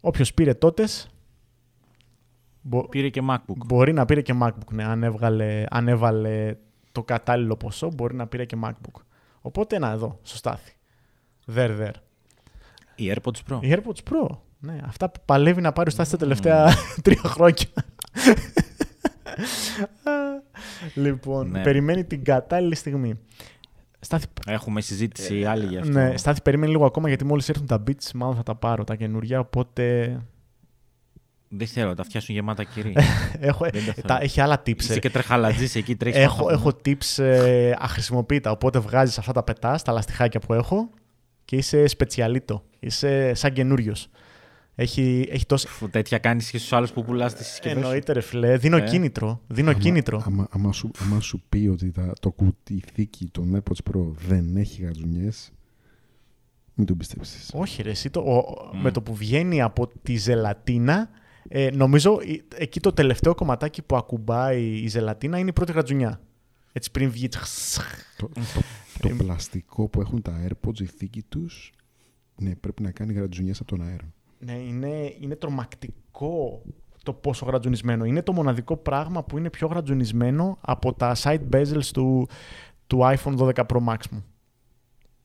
Όποιος πήρε τότες, μπο- Πήρε και MacBook. μπορεί να πήρε και MacBook. Ναι, αν, έβγαλε, αν έβαλε το κατάλληλο ποσό, μπορεί να πήρε και MacBook. Οπότε, να εδώ, στο Στάθη. There, there. Οι AirPods Pro. Οι AirPods Pro. Ναι, αυτά που παλεύει να πάρει ο Στάθης τα τελευταία τρία χρόνια. λοιπόν, Ναι. περιμένει την κατάλληλη στιγμή. Στάθη, Έχουμε συζήτηση άλλη γι' αυτό. ναι, Στάθη, περίμενε λίγο ακόμα γιατί μόλις έρθουν τα beats, μάλλον θα τα πάρω τα καινούργια, οπότε Δεν θέλω, τα φτιάσουν γεμάτα κυρί. έχω, Δεν τα θέλω. τα, έχει άλλα tips. Είσαι ε. και τρεχαλατζής εκεί, τρέχεις. Έχω, έχω tips ε, αχρησιμοποιητά, οπότε βγάζεις αυτά τα πετάς, τα λαστιχάκια που έχω και είσαι σπετσιαλίτο. Είσαι σαν καινούριος. Έχει, έχει τόσο... Τέτοια κάνεις και στους άλλους που πουλάς τις συσκευές. Εννοείται ρε φιλέ, δίνω Ε. κίνητρο. Δίνω Άμα- κίνητρο. Άμα, άμα, σου, άμα σου πει ότι τα, το κουτί η θήκη των AirPods Pro δεν έχει γατζουνιές, μην το πιστέψεις. Όχι ρε, εσύ το, ο- Μμ. με το που βγαίνει από τη ζελατίνα, ε, νομίζω ε, εκεί το τελευταίο κομματάκι που ακουμπάει η ζελατίνα είναι η πρώτη γατζουνιά. Έτσι πριν βγει. Το, το, το πλαστικό που έχουν τα AirPods, η θήκη τους, ναι, πρέπει να κάνει γρατζουνιές από τον αέρα. Ναι, είναι, είναι τρομακτικό το πόσο γρατζουνισμένο. Είναι το μοναδικό πράγμα που είναι πιο γρατζουνισμένο από τα side bezels του, του iPhone 12 Pro Max μου.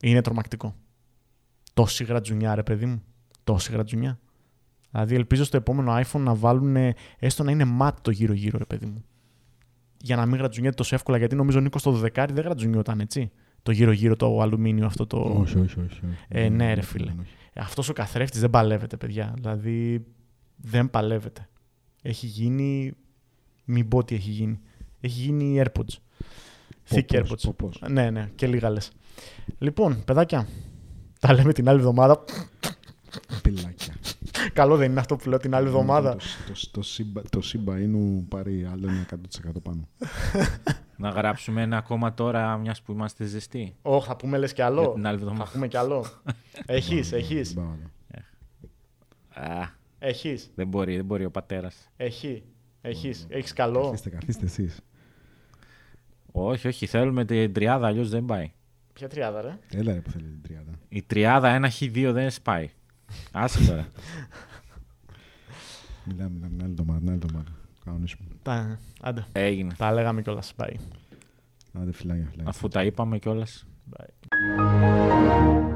Είναι τρομακτικό. Τόση γρατζουνιά, ρε παιδί μου. Τόση γρατζουνιά. Δηλαδή, ελπίζω στο επόμενο iPhone να βάλουν έστω να είναι ματ το γύρω-γύρω, ρε παιδί μου. Για να μην γρατζουνιέται τόσο εύκολα, γιατί νομίζω Νίκος το 12 δεν γρατζουνιόταν, έτσι. Το γύρω-γύρω το αλουμίνιο αυτό το. Όχι, όχι, όχι. όχι. Ε, ναι, ρε όχι, φίλε. όχι. Αυτός ο καθρέφτης δεν παλεύεται, παιδιά. Δηλαδή δεν παλεύεται. Έχει γίνει. Μην πω τι έχει γίνει. Έχει γίνει AirPods. Thick Ποπός, AirPods. ποπός. Ναι, ναι, και λίγα λες. Λοιπόν, παιδάκια, τα λέμε την άλλη εβδομάδα. Πιλάκια. Καλό δεν είναι αυτό που λέω την άλλη εβδομάδα. Το, το, το, σύμπα, το σύμπα είναι πάρει άλλο ένα 100% πάνω. Να γράψουμε ένα ακόμα τώρα, μιας που είμαστε ζεστοί. Ω, θα πούμε λες κι Για άλλο. την άλλη Θα εβδομάδα. πούμε κι άλλο. Έχεις, Δεν έχεις. πάω άλλο. Α, Έχεις. δεν μπορεί, δεν μπορεί ο πατέρας. Έχει. Έχεις. Έχεις καλό. Καθίστε, καθίστε εσείς. Όχι, όχι, θέλουμε την τριάδα, αλλιώς δεν πάει. Ποια τριάδα, ρε; Έλα ρε που θέλει την τριάδα. Η τριάδα ένα χ δύο δεν σπάει. Άσε τώρα. Μιλάμε, μιλάμε, την άλλη εβδομάδα, την άλλη εβδομάδα. Κανονίσουμε. Τα, άντε, Έγινε. τα λέγαμε κιόλας. Bye. Άντε φιλάκια, φιλάκια. Αφού τα είπαμε κιόλας. Bye.